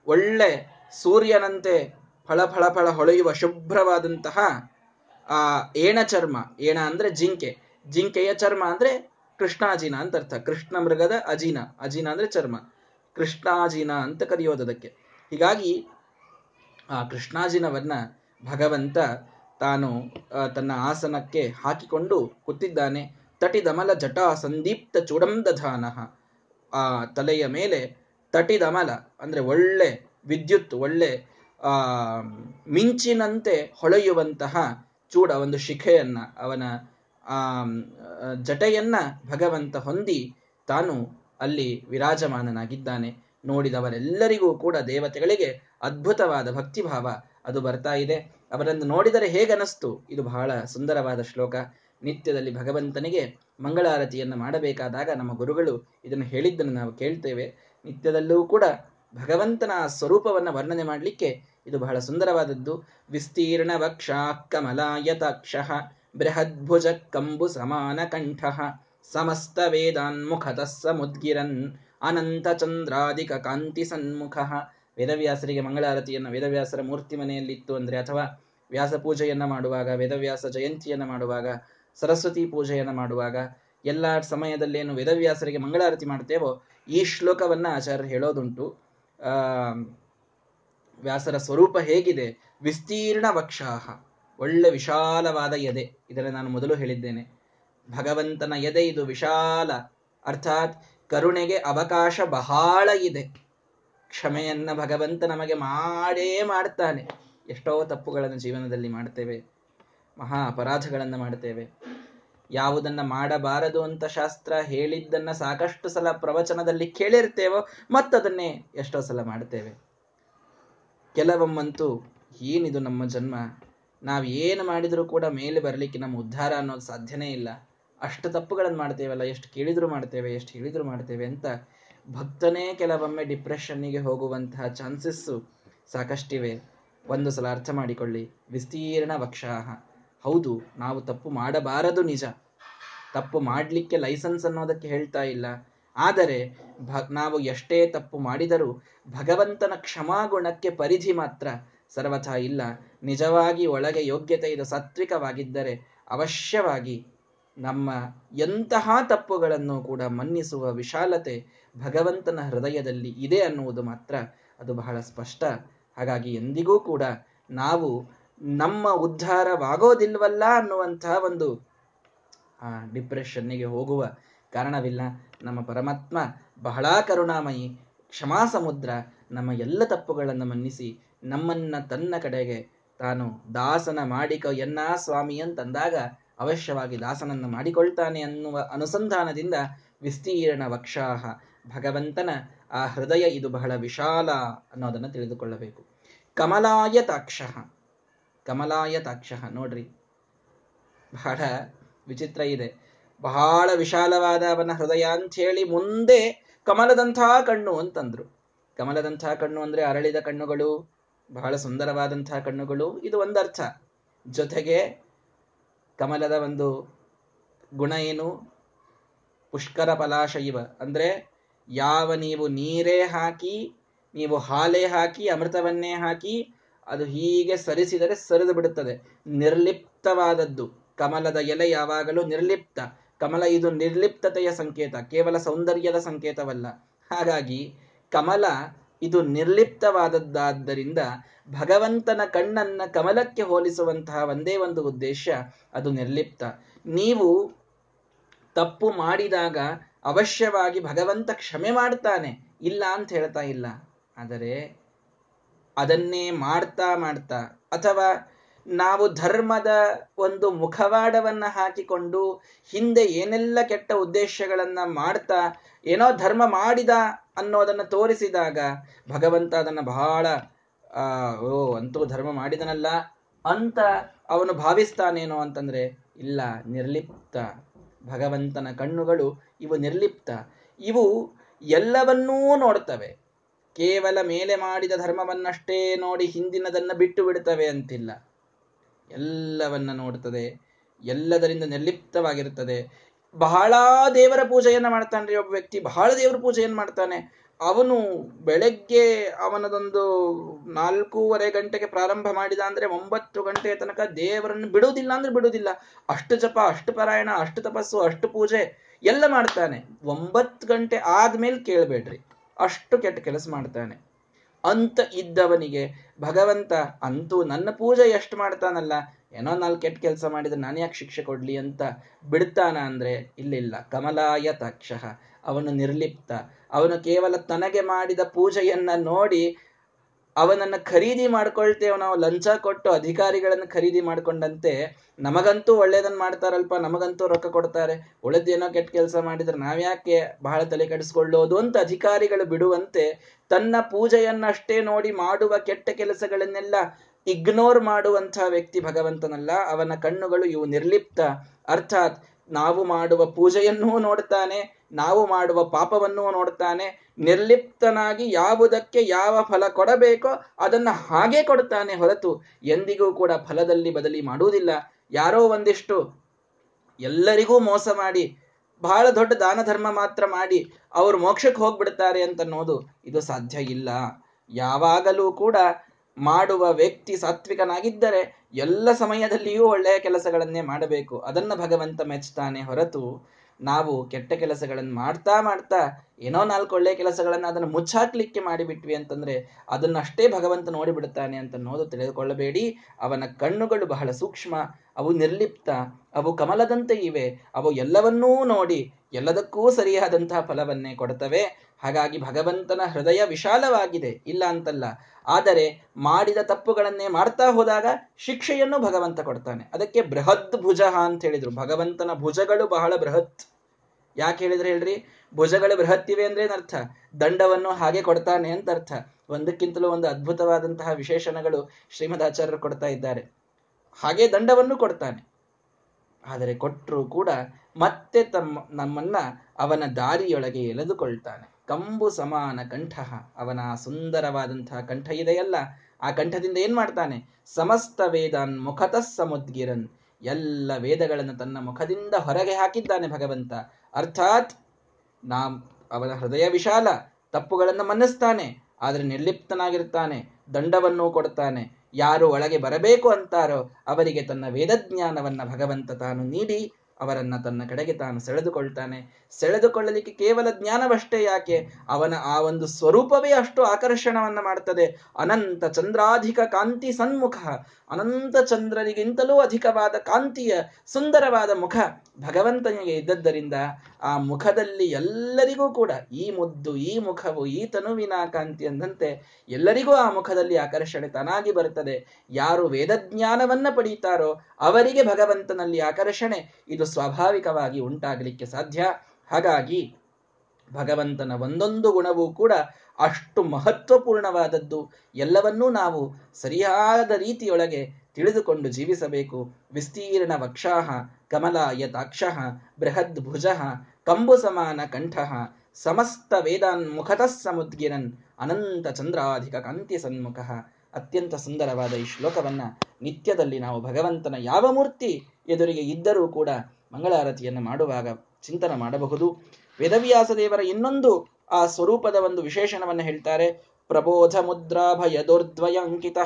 ಒಳ್ಳೆ ಸೂರ್ಯನಂತೆ ಫಳ ಫಳ ಫಳ ಹೊಳೆಯುವ ಶುಭ್ರವಾದಂತಹ ಆ ಏಣ ಚರ್ಮ ಏಣ ಅಂದ್ರೆ ಜಿಂಕೆ. ಜಿಂಕೆಯ ಚರ್ಮ ಅಂದ್ರೆ ಕೃಷ್ಣಾಜಿನ ಅಂತ ಅರ್ಥ. ಕೃಷ್ಣ ಮೃಗದ ಅಜಿನ. ಅಜಿನ ಅಂದ್ರೆ ಚರ್ಮ. ಕೃಷ್ಣಾಜಿನ ಅಂತ ಕರೆಯೋದು ಅದಕ್ಕೆ. ಹೀಗಾಗಿ, ಆ, ಕೃಷ್ಣಾಜಿನವನ್ನ ಭಗವಂತ ತಾನು ತನ್ನ ಆಸನಕ್ಕೆ ಹಾಕಿಕೊಂಡು ಕೂತಿದ್ದಾನೆ. ತಟಿದಮಲ ಜಟಾ ಸಂದೀಪ್ತ ಚೂಡಂ ದಧಾನಃ ಆ, ತಲೆಯ ಮೇಲೆ ತಟಿದಮಲ, ಅಂದ್ರೆ ಒಳ್ಳೆ ವಿದ್ಯುತ್, ಒಳ್ಳೆ, ಆ, ಮಿಂಚಿನಂತೆ ಹೊಳೆಯುವಂತಹ ಚೂಡ ಒಂದು ಶಿಖೆಯನ್ನ, ಅವನ ಆ, ಜಟೆಯನ್ನ ಭಗವಂತ ಹೊಂದಿ ತಾನು ಅಲ್ಲಿ ವಿರಾಜಮಾನನಾಗಿದ್ದಾನೆ. ನೋಡಿದವರೆಲ್ಲರಿಗೂ ಕೂಡ ದೇವತೆಗಳಿಗೆ ಅದ್ಭುತವಾದ ಭಕ್ತಿಭಾವ ಅದು ಬರ್ತಾ ಇದೆ. ಅವರನ್ನು ನೋಡಿದರೆ ಹೇಗನಸ್ತು? ಇದು ಬಹಳ ಸುಂದರವಾದ ಶ್ಲೋಕ. ನಿತ್ಯದಲ್ಲಿ ಭಗವಂತನಿಗೆ ಮಂಗಳಾರತಿಯನ್ನು ಮಾಡಬೇಕಾದಾಗ ನಮ್ಮ ಗುರುಗಳು ಇದನ್ನು ಹೇಳಿದ್ದನ್ನು ನಾವು ಕೇಳ್ತೇವೆ. ನಿತ್ಯದಲ್ಲೂ ಕೂಡ ಭಗವಂತನ ಸ್ವರೂಪವನ್ನು ವರ್ಣನೆ ಮಾಡಲಿಕ್ಕೆ ಇದು ಬಹಳ ಸುಂದರವಾದದ್ದು. ವಿಸ್ತೀರ್ಣ ಕಮಲಾಯತಾಕ್ಷ ಬೃಹದ್ಭುಜ ಕಂಬು ಸಮಾನ ಕಂಠ ಸಮಸ್ತ ವೇದಾನ್ಮುಖತಃ ಸಮುದ್ಗಿರನ್ ಅನಂತ ಚಂದ್ರಾಧಿಕ ಕಾಂತಿ ಸನ್ಮುಖ. ವೇದವ್ಯಾಸರಿಗೆ ಮಂಗಳಾರತಿಯನ್ನು, ವೇದವ್ಯಾಸರ ಮೂರ್ತಿ ಮನೆಯಲ್ಲಿತ್ತು ಅಂದರೆ ಅಥವಾ ವ್ಯಾಸ ಪೂಜೆಯನ್ನು ಮಾಡುವಾಗ, ವೇದವ್ಯಾಸ ಜಯಂತಿಯನ್ನು ಮಾಡುವಾಗ, ಸರಸ್ವತಿ ಪೂಜೆಯನ್ನು ಮಾಡುವಾಗ, ಎಲ್ಲ ಸಮಯದಲ್ಲೇನು ವೇದವ್ಯಾಸರಿಗೆ ಮಂಗಳಾರತಿ ಮಾಡ್ತೇವೋ ಈ ಶ್ಲೋಕವನ್ನು ಆಚಾರ್ಯರು ಹೇಳೋದುಂಟು. ವ್ಯಾಸರ ಸ್ವರೂಪ ಹೇಗಿದೆ? ವಿಸ್ತೀರ್ಣ ವಕ್ಷಾಹ. ಒಳ್ಳೆ ವಿಶಾಲವಾದ ಎದೆ ಇದನ್ನು ನಾನು ಮೊದಲು ಹೇಳಿದ್ದೇನೆ. ಭಗವಂತನ ಎದೆ ಇದು ವಿಶಾಲ. ಅರ್ಥಾತ್ ಕರುಣೆಗೆ ಅವಕಾಶ ಬಹಳ ಇದೆ. ಕ್ಷಮೆಯನ್ನ ಭಗವಂತ ನಮಗೆ ಮಾಡೇ ಮಾಡ್ತಾನೆ. ಎಷ್ಟೋ ತಪ್ಪುಗಳನ್ನು ಜೀವನದಲ್ಲಿ ಮಾಡ್ತೇವೆ. ಮಹಾ ಅಪರಾಧಗಳನ್ನು ಮಾಡ್ತೇವೆ. ಯಾವುದನ್ನ ಮಾಡಬಾರದು ಅಂತ ಶಾಸ್ತ್ರ ಹೇಳಿದ್ದನ್ನ ಸಾಕಷ್ಟು ಸಲ ಪ್ರವಚನದಲ್ಲಿ ಕೇಳಿರ್ತೇವೋ ಮತ್ತದನ್ನೇ ಎಷ್ಟೋ ಸಲ ಮಾಡ್ತೇವೆ. ಕೆಲವೊಮ್ಮಂತೂ ಏನಿದು ನಮ್ಮ ಜನ್ಮ? ನಾವು ಏನು ಮಾಡಿದರೂ ಕೂಡ ಮೇಲೆ ಬರಲಿಕ್ಕೆ ನಮ್ಮ ಉದ್ಧಾರ ಅನ್ನೋದು ಸಾಧ್ಯನೇ ಇಲ್ಲ. ಅಷ್ಟು ತಪ್ಪುಗಳನ್ನು ಮಾಡ್ತೇವಲ್ಲ, ಎಷ್ಟು ಕೇಳಿದ್ರು ಮಾಡ್ತೇವೆ, ಎಷ್ಟು ಹೇಳಿದ್ರು ಮಾಡ್ತೇವೆ ಅಂತ ಭಕ್ತನೇ ಕೆಲವೊಮ್ಮೆ ಡಿಪ್ರೆಷನ್ನಿಗೆ ಹೋಗುವಂತಹ ಚಾನ್ಸಸ್ಸು ಸಾಕಷ್ಟಿವೆ. ಒಂದು ಸಲ ಅರ್ಥ ಮಾಡಿಕೊಳ್ಳಿ. ವಿಸ್ತೀರ್ಣ ವಕ್ಷಾಹ. ಹೌದು, ನಾವು ತಪ್ಪು ಮಾಡಬಾರದು ನಿಜ. ತಪ್ಪು ಮಾಡಲಿಕ್ಕೆ ಲೈಸೆನ್ಸ್ ಅನ್ನೋದಕ್ಕೆ ಹೇಳ್ತಾ ಇಲ್ಲ. ಆದರೆ ಭ, ನಾವು ಎಷ್ಟೇ ತಪ್ಪು ಮಾಡಿದರೂ ಭಗವಂತನ ಕ್ಷಮಾಗುಣಕ್ಕೆ ಪರಿಧಿ ಮಾತ್ರ ಸರ್ವಥಾ ಇಲ್ಲ. ನಿಜವಾಗಿ ಒಳಗೆ ಯೋಗ್ಯತೆ ಇದು ಸಾತ್ವಿಕವಾಗಿದ್ದರೆ ಅವಶ್ಯವಾಗಿ ನಮ್ಮ ಎಂತಹ ತಪ್ಪುಗಳನ್ನು ಕೂಡ ಮನ್ನಿಸುವ ವಿಶಾಲತೆ ಭಗವಂತನ ಹೃದಯದಲ್ಲಿ ಇದೆ ಅನ್ನುವುದು ಮಾತ್ರ ಅದು ಬಹಳ ಸ್ಪಷ್ಟ. ಹಾಗಾಗಿ ಎಂದಿಗೂ ಕೂಡ ನಾವು ನಮ್ಮ ಉದ್ಧಾರವಾಗೋದಿಲ್ವಲ್ಲ ಅನ್ನುವಂತಹ ಒಂದು ಡಿಪ್ರೆಷನ್ನಿಗೆ ಹೋಗುವ ಕಾರಣವಿಲ್ಲ. ನಮ್ಮ ಪರಮಾತ್ಮ ಬಹಳ ಕರುಣಾಮಯಿ ಕ್ಷಮಾ ಸಮುದ್ರ ನಮ್ಮ ಎಲ್ಲ ತಪ್ಪುಗಳನ್ನು ಮನ್ನಿಸಿ ನಮ್ಮನ್ನ ತನ್ನ ಕಡೆಗೆ ತಾನು ದಾಸನ ಮಾಡಿಕ, ಎನ್ನ ಸ್ವಾಮಿ ಅಂತಂದಾಗ ಅವಶ್ಯವಾಗಿ ದಾಸನನ್ನು ಮಾಡಿಕೊಳ್ತಾನೆ ಅನ್ನುವ ಅನುಸಂಧಾನದಿಂದ ವಿಸ್ತೀರ್ಣ ವಕ್ಷಾಹ. ಭಗವಂತನ ಆ ಹೃದಯ ಇದು ಬಹಳ ವಿಶಾಲ ಅನ್ನೋದನ್ನು ತಿಳಿದುಕೊಳ್ಳಬೇಕು. ಕಮಲಾಯ ತಾಕ್ಷ ಕಮಲಾಯ ತಾಕ್ಷ ನೋಡ್ರಿ, ಬಹಳ ವಿಚಿತ್ರ ಇದೆ. ಬಹಳ ವಿಶಾಲವಾದ ಅವನ ಹೃದಯ ಅಂತ ಹೇಳಿ ಮುಂದೆ ಕಮಲದಂಥ ಕಣ್ಣು ಅಂತಂದ್ರು. ಕಮಲದಂಥ ಕಣ್ಣು ಅಂದ್ರೆ ಅರಳಿದ ಕಣ್ಣುಗಳು, ಬಹಳ ಸುಂದರವಾದಂತಹ ಕಣ್ಣುಗಳು, ಇದು ಒಂದರ್ಥ ಜೊತೆಗೆ ಕಮಲದ ಒಂದು ಗುಣ ಏನು? ಪುಷ್ಕರ ಪಲಾಶ ಇವ. ಅಂದ್ರೆ ಯಾವ ನೀವು ನೀರೇ ಹಾಕಿ, ನೀವು ಹಾಲೆ ಹಾಕಿ, ಅಮೃತವನ್ನೇ ಹಾಕಿ, ಅದು ಹೀಗೆ ಸರಿಸಿದರೆ ಸರಿದು ಬಿಡುತ್ತದೆ. ನಿರ್ಲಿಪ್ತವಾದದ್ದು. ಕಮಲದ ಎಲೆ ಯಾವಾಗಲೂ ನಿರ್ಲಿಪ್ತ. ಕಮಲ ಇದು ನಿರ್ಲಿಪ್ತತೆಯ ಸಂಕೇತ, ಕೇವಲ ಸೌಂದರ್ಯದ ಸಂಕೇತವಲ್ಲ. ಹಾಗಾಗಿ ಕಮಲ ಇದು ನಿರ್ಲಿಪ್ತವಾದದ್ದಾದ್ದರಿಂದ ಭಗವಂತನ ಕಣ್ಣನ್ನ ಕಮಲಕ್ಕೆ ಹೋಲಿಸುವಂತಹ ಒಂದೇ ಒಂದು ಉದ್ದೇಶ ಅದು ನಿರ್ಲಿಪ್ತ. ನೀವು ತಪ್ಪು ಮಾಡಿದಾಗ ಅವಶ್ಯವಾಗಿ ಭಗವಂತ ಕ್ಷಮೆ ಮಾಡ್ತಾನೆ, ಇಲ್ಲ ಅಂತ ಹೇಳ್ತಾ ಇಲ್ಲ. ಆದರೆ ಅದನ್ನೇ ಮಾಡ್ತಾ ಮಾಡ್ತಾ ಅಥವಾ ನಾವು ಧರ್ಮದ ಒಂದು ಮುಖವಾಡವನ್ನ ಹಾಕಿಕೊಂಡು ಹಿಂದೆ ಏನೆಲ್ಲ ಕೆಟ್ಟ ಉದ್ದೇಶಗಳನ್ನ ಮಾಡ್ತಾ, ಏನೋ ಧರ್ಮ ಮಾಡಿದ ಅನ್ನೋದನ್ನ ತೋರಿಸಿದಾಗ ಭಗವಂತ ಅದನ್ನ ಬಹಳ ಓ, ಅಂತೂ ಧರ್ಮ ಮಾಡಿದನಲ್ಲ ಅಂತ ಅವನು ಭಾವಿಸ್ತಾನೇನೋ ಅಂತಂದ್ರೆ, ಇಲ್ಲ, ನಿರ್ಲಿಪ್ತ. ಭಗವಂತನ ಕಣ್ಣುಗಳು ಇವು ನಿರ್ಲಿಪ್ತ. ಇವು ಎಲ್ಲವನ್ನೂ ನೋಡ್ತವೆ. ಕೇವಲ ಮೇಲೆ ಮಾಡಿದ ಧರ್ಮವನ್ನಷ್ಟೇ ನೋಡಿ ಹಿಂದಿನದನ್ನ ಬಿಟ್ಟು ಬಿಡ್ತವೆ ಅಂತಿಲ್ಲ. ಎಲ್ಲವನ್ನ ನೋಡ್ತದೆ ಎಲ್ಲದರಿಂದ ನಿರ್ಲಿಪ್ತವಾಗಿರುತ್ತದೆ. ಬಹಳ ದೇವರ ಪೂಜೆಯನ್ನ ಮಾಡ್ತಾನ್ರಿ ಒಬ್ಬ ವ್ಯಕ್ತಿ, ಬಹಳ ದೇವರ ಪೂಜೆಯನ್ನು ಮಾಡ್ತಾನೆ? ಅವನು ಬೆಳಗ್ಗೆ ಅವನದೊಂದು ನಾಲ್ಕೂವರೆ ಗಂಟೆಗೆ ಪ್ರಾರಂಭ ಮಾಡಿದ ಅಂದ್ರೆ ಒಂಬತ್ತು ಗಂಟೆಯ ತನಕ ದೇವರನ್ನು ಬಿಡುವುದಿಲ್ಲ ಅಂದ್ರೆ ಬಿಡುವುದಿಲ್ಲ. ಅಷ್ಟು ಜಪ, ಅಷ್ಟು ಪಾರಾಯಣ, ಅಷ್ಟು ತಪಸ್ಸು, ಅಷ್ಟು ಪೂಜೆ ಎಲ್ಲ ಮಾಡ್ತಾನೆ. ಒಂಬತ್ತು ಗಂಟೆ ಆದ್ಮೇಲೆ ಕೇಳಬೇಡ್ರಿ. ಅಷ್ಟು ಕೆಟ್ಟ ಕೆಲಸ ಮಾಡ್ತಾನೆ. ಅಂತ ಇದ್ದವನಿಗೆ, ಭಗವಂತ, ಅಂತೂ ನನ್ನ ಪೂಜೆ ಎಷ್ಟು ಮಾಡ್ತಾನಲ್ಲ, ಏನೋ ನಾಲ್ಕು ಕೆಟ್ಟ ಕೆಲಸ ಮಾಡಿದ್ರೆ ನಾನು ಯಾಕೆ ಶಿಕ್ಷೆ ಕೊಡ್ಲಿ? ಅಂತ ಬಿಡ್ತಾನ ಅಂದ್ರೆ, ಇಲ್ಲಿಲ್ಲ, ಕಮಲಾಯ ತಕ್ಷಃ, ಅವನು ನಿರ್ಲಿಪ್ತ, ಅವನು ಕೇವಲ ತನಗೆ ಮಾಡಿದ ಪೂಜೆಯನ್ನ ನೋಡಿ ಅವನನ್ನ ಖರೀದಿ ಮಾಡ್ಕೊಳ್ತೇವೆ ನಾವು, ಲಂಚ ಕೊಟ್ಟು ಅಧಿಕಾರಿಗಳನ್ನು ಖರೀದಿ ಮಾಡ್ಕೊಂಡಂತೆ, ನಮಗಂತೂ ಒಳ್ಳೇದನ್ನ ಮಾಡ್ತಾರಲ್ಪ, ನಮಗಂತೂ ರೊಕ್ಕ ಕೊಡ್ತಾರೆ. ಉಳಿದೇನೋ ಕೆಟ್ಟ ಕೆಲಸ ಮಾಡಿದ್ರೆ ನಾವ್ಯಾಕೆ ಬಹಳ ತಲೆ ಕೆಡಿಸ್ಕೊಳ್ಳೋದು ಅಂತ ಅಧಿಕಾರಿಗಳು ಬಿಡುವಂತೆ, ತನ್ನ ಪೂಜೆಯನ್ನಷ್ಟೇ ನೋಡಿ ಮಾಡುವ ಕೆಟ್ಟ ಕೆಲಸಗಳನ್ನೆಲ್ಲ ಇಗ್ನೋರ್ ಮಾಡುವಂತಹ ವ್ಯಕ್ತಿ ಭಗವಂತನಲ್ಲ. ಅವನ ಕಣ್ಣುಗಳು ಇವು ನಿರ್ಲಿಪ್ತ. ಅರ್ಥಾತ್ ನಾವು ಮಾಡುವ ಪೂಜೆಯನ್ನೂ ನೋಡ್ತಾನೆ ನಾವು ಮಾಡುವ ಪಾಪವನ್ನೂ ನೋಡ್ತಾನೆ ನಿರ್ಲಿಪ್ತನಾಗಿ ಯಾವುದಕ್ಕೆ ಯಾವ ಫಲ ಕೊಡಬೇಕೋ ಅದನ್ನ ಹಾಗೆ ಕೊಡ್ತಾನೆ ಹೊರತು ಎಂದಿಗೂ ಕೂಡ ಫಲದಲ್ಲಿ ಬದಲಿ ಮಾಡುವುದಿಲ್ಲ. ಯಾರೋ ಒಂದಿಷ್ಟು ಎಲ್ಲರಿಗೂ ಮೋಸ ಮಾಡಿ, ಬಹಳ ದೊಡ್ಡ ದಾನ ಧರ್ಮ ಮಾತ್ರ ಮಾಡಿ ಅವರು ಮೋಕ್ಷಕ್ಕೆ ಹೋಗ್ಬಿಡ್ತಾರೆ ಅಂತ ಅನ್ನೋದು ಇದು ಸಾಧ್ಯ ಇಲ್ಲ. ಯಾವಾಗಲೂ ಕೂಡ ಮಾಡುವ ವ್ಯಕ್ತಿ ಸಾತ್ವಿಕನಾಗಿದ್ದರೆ ಎಲ್ಲ ಸಮಯದಲ್ಲಿಯೂ ಒಳ್ಳೆಯ ಕೆಲಸಗಳನ್ನೇ ಮಾಡಬೇಕು. ಅದನ್ನು ಭಗವಂತ ಮೆಚ್ತಾನೆ ಹೊರತು ನಾವು ಕೆಟ್ಟ ಕೆಲಸಗಳನ್ನು ಮಾಡ್ತಾ ಮಾಡ್ತಾ ಏನೋ ನಾಲ್ಕು ಒಳ್ಳೆಯ ಕೆಲಸಗಳನ್ನು ಅದನ್ನು ಮುಚ್ಚಾಕ್ಲಿಕ್ಕೆ ಮಾಡಿಬಿಟ್ವಿ ಅಂತಂದ್ರೆ ಅದನ್ನಷ್ಟೇ ಭಗವಂತ ನೋಡಿಬಿಡುತ್ತಾನೆ ಅಂತ ನೋದು ತಿಳಿದುಕೊಳ್ಳಬೇಡಿ. ಅವನ ಕಣ್ಣುಗಳು ಬಹಳ ಸೂಕ್ಷ್ಮ, ಅವು ನಿರ್ಲಿಪ್ತ, ಅವು ಕಮಲದಂತೆ ಇವೆ. ಅವು ಎಲ್ಲವನ್ನೂ ನೋಡಿ ಎಲ್ಲದಕ್ಕೂ ಸರಿಯಾದಂತಹ ಫಲವನ್ನೇ ಕೊಡ್ತವೆ. ಹಾಗಾಗಿ ಭಗವಂತನ ಹೃದಯ ವಿಶಾಲವಾಗಿದೆ. ಇಲ್ಲ ಅಂತಲ್ಲ. ಆದರೆ ಮಾಡಿದ ತಪ್ಪುಗಳನ್ನೇ ಮಾಡ್ತಾ ಹೋದಾಗ ಶಿಕ್ಷೆಯನ್ನು ಭಗವಂತ ಕೊಡ್ತಾನೆ. ಅದಕ್ಕೆ ಬೃಹತ್ ಭುಜ ಅಂತ ಹೇಳಿದ್ರು. ಭಗವಂತನ ಭುಜಗಳು ಬಹಳ ಬೃಹತ್. ಯಾಕೆ ಹೇಳಿದ್ರೆ ಹೇಳ್ರಿ? ಭುಜಗಳು ಇವೆ ಅಂದ್ರೆ ಏನರ್ಥ ದಂಡವನ್ನು ಹಾಗೆ ಕೊಡ್ತಾನೆ ಅಂತ ಅರ್ಥ. ಒಂದಕ್ಕಿಂತಲೂ ಒಂದು ಅದ್ಭುತವಾದಂತಹ ವಿಶೇಷಣಗಳು ಶ್ರೀಮದ್ ಆಚಾರ್ಯರು ಕೊಡ್ತಾ ಇದ್ದಾರೆ. ಹಾಗೆ ದಂಡವನ್ನು ಕೊಡ್ತಾನೆ. ಆದರೆ ಕೊಟ್ಟರೂ ಕೂಡ ಮತ್ತೆ ತಮ್ಮ, ನಮ್ಮನ್ನ ಅವನ ದಾರಿಯೊಳಗೆ ಎಳೆದುಕೊಳ್ತಾನೆ. ಕಂಬು ಸಮಾನ ಕಂಠ. ಅವನ ಸುಂದರವಾದಂತಹ ಕಂಠ ಇದೆಯಲ್ಲ, ಆ ಕಂಠದಿಂದ ಏನ್ ಮಾಡ್ತಾನೆ? ಸಮಸ್ತ ವೇದಾನ್ ಮುಖತ ಸಮುದ್ಗಿರನ್. ಎಲ್ಲ ವೇದಗಳನ್ನು ತನ್ನ ಮುಖದಿಂದ ಹೊರಗೆ ಹಾಕಿದ್ದಾನೆ ಭಗವಂತ. ಅರ್ಥಾತ್ ನಾ ಅವನ ಹೃದಯ ವಿಶಾಲ, ತಪ್ಪುಗಳನ್ನು ಮನ್ನಿಸ್ತಾನೆ, ಆದರೆ ನಿರ್ಲಿಪ್ತನಾಗಿರ್ತಾನೆ, ದಂಡವನ್ನು ಕೊಡ್ತಾನೆ. ಯಾರು ಒಳಗೆ ಬರಬೇಕು ಅಂತಾರೋ ಅವರಿಗೆ ತನ್ನ ವೇದಜ್ಞಾನವನ್ನ ಭಗವಂತ ತಾನು ನೀಡಿ ಅವರನ್ನ ತನ್ನ ಕಡೆಗೆ ತಾನು ಸೆಳೆದುಕೊಳ್ತಾನೆ. ಸೆಳೆದುಕೊಳ್ಳಲಿಕ್ಕೆ ಕೇವಲ ಜ್ಞಾನವಷ್ಟೇ ಯಾಕೆ? ಅವನ ಆ ಒಂದು ಸ್ವರೂಪವೇ ಅಷ್ಟು ಆಕರ್ಷಣವನ್ನ ಮಾಡ್ತದೆ. ಅನಂತ ಚಂದ್ರಾಧಿಕ ಕಾಂತಿ ಸನ್ಮುಖ. ಅನಂತ ಚಂದ್ರನಿಗಿಂತಲೂ ಅಧಿಕವಾದ ಕಾಂತಿಯ ಸುಂದರವಾದ ಮುಖ ಭಗವಂತನಿಗೆ ಇದ್ದದ್ದರಿಂದ ಆ ಮುಖದಲ್ಲಿ ಎಲ್ಲರಿಗೂ ಕೂಡ ಈ ಮುದ್ದು, ಈ ಮುಖವು, ಈ ತನುವಿನ ಕಾಂತಿ ಅಂದಂತೆ ಎಲ್ಲರಿಗೂ ಆ ಮುಖದಲ್ಲಿ ಆಕರ್ಷಣೆ ತನಾಗಿ ಬರುತ್ತದೆ. ಯಾರು ವೇದಜ್ಞಾನವನ್ನ ಪಡೀತಾರೋ ಅವರಿಗೆ ಭಗವಂತನಲ್ಲಿ ಆಕರ್ಷಣೆ. ಇದು ಸ್ವಾಭಾವಿಕವಾಗಿ ಉಂಟಾಗಲಿಕ್ಕೆ ಸಾಧ್ಯ. ಹಾಗಾಗಿ ಭಗವಂತನ ಒಂದೊಂದು ಗುಣವೂ ಕೂಡ ಅಷ್ಟು ಮಹತ್ವಪೂರ್ಣವಾದದ್ದು. ಎಲ್ಲವನ್ನೂ ನಾವು ಸರಿಯಾದ ರೀತಿಯೊಳಗೆ ತಿಳಿದುಕೊಂಡು ಜೀವಿಸಬೇಕು. ವಿಸ್ತೀರ್ಣ ವಕ್ಷಾಹ ಕಮಲ ಯತಾಕ್ಷಃ ಬೃಹದ್ ಭುಜ, ಕಂಬು ಸಮಾನ ಕಂಠ, ಸಮಸ್ತ ವೇದಾನ್ ಮುಖತಃ ಸಮುದ್ಗಿರನ್, ಅನಂತ ಚಂದ್ರಾಧಿಕ ಕಾಂತಿ ಸನ್ಮುಖ. ಅತ್ಯಂತ ಸುಂದರವಾದ ಈ ಶ್ಲೋಕವನ್ನ ನಿತ್ಯದಲ್ಲಿ ನಾವು ಭಗವಂತನ ಯಾವ ಮೂರ್ತಿ ಎದುರಿಗೆ ಇದ್ದರೂ ಕೂಡ ಮಂಗಳಾರತಿಯನ್ನು ಮಾಡುವಾಗ ಚಿಂತನೆ ಮಾಡಬಹುದು. ವೇದವ್ಯಾಸ ದೇವರ ಇನ್ನೊಂದು ಆ ಸ್ವರೂಪದ ಒಂದು ವಿಶೇಷಣವನ್ನು ಹೇಳ್ತಾರೆ, ಪ್ರಬೋಧ ಮುದ್ರಾಭಯದೋರ್ದ್ವಯ ಅಂಕಿತ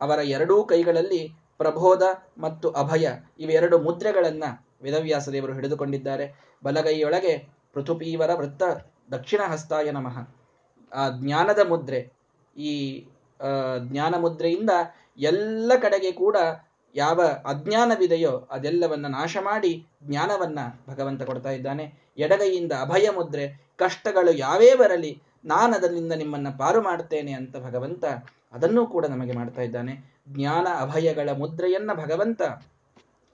ಅವರ ಎರಡೂ ಕೈಗಳಲ್ಲಿ ಪ್ರಬೋಧ ಮತ್ತು ಅಭಯ ಇವೆರಡು ಮುದ್ರೆಗಳನ್ನ ವೇದವ್ಯಾಸ ದೇವರು ಹಿಡಿದುಕೊಂಡಿದ್ದಾರೆ. ಬಲಗೈಯೊಳಗೆ ಪೃಥುಪೀವರ ವೃತ್ತ ದಕ್ಷಿಣ ಹಸ್ತಾಯ ನಮಃ. ಆ ಜ್ಞಾನದ ಮುದ್ರೆ, ಈ ಜ್ಞಾನ ಮುದ್ರೆಯಿಂದ ಎಲ್ಲ ಕಡೆಗೆ ಕೂಡ ಯಾವ ಅಜ್ಞಾನವಿದೆಯೋ ಅದೆಲ್ಲವನ್ನ ನಾಶ ಮಾಡಿ ಜ್ಞಾನವನ್ನ ಭಗವಂತ ಕೊಡ್ತಾ ಇದ್ದಾನೆ. ಎಡಗೈಯಿಂದ ಅಭಯ ಮುದ್ರೆ, ಕಷ್ಟಗಳು ಯಾವೇ ಬರಲಿ, ನಾನು ಅದರಿಂದ ನಿಮ್ಮನ್ನ ಪಾರು ಮಾಡ್ತೇನೆ ಅಂತ ಭಗವಂತ ಅದನ್ನೂ ಕೂಡ ನಮಗೆ ಮಾಡ್ತಾ ಇದ್ದಾನೆ. ಜ್ಞಾನ ಅಭಯಗಳ ಮುದ್ರೆಯನ್ನ ಭಗವಂತ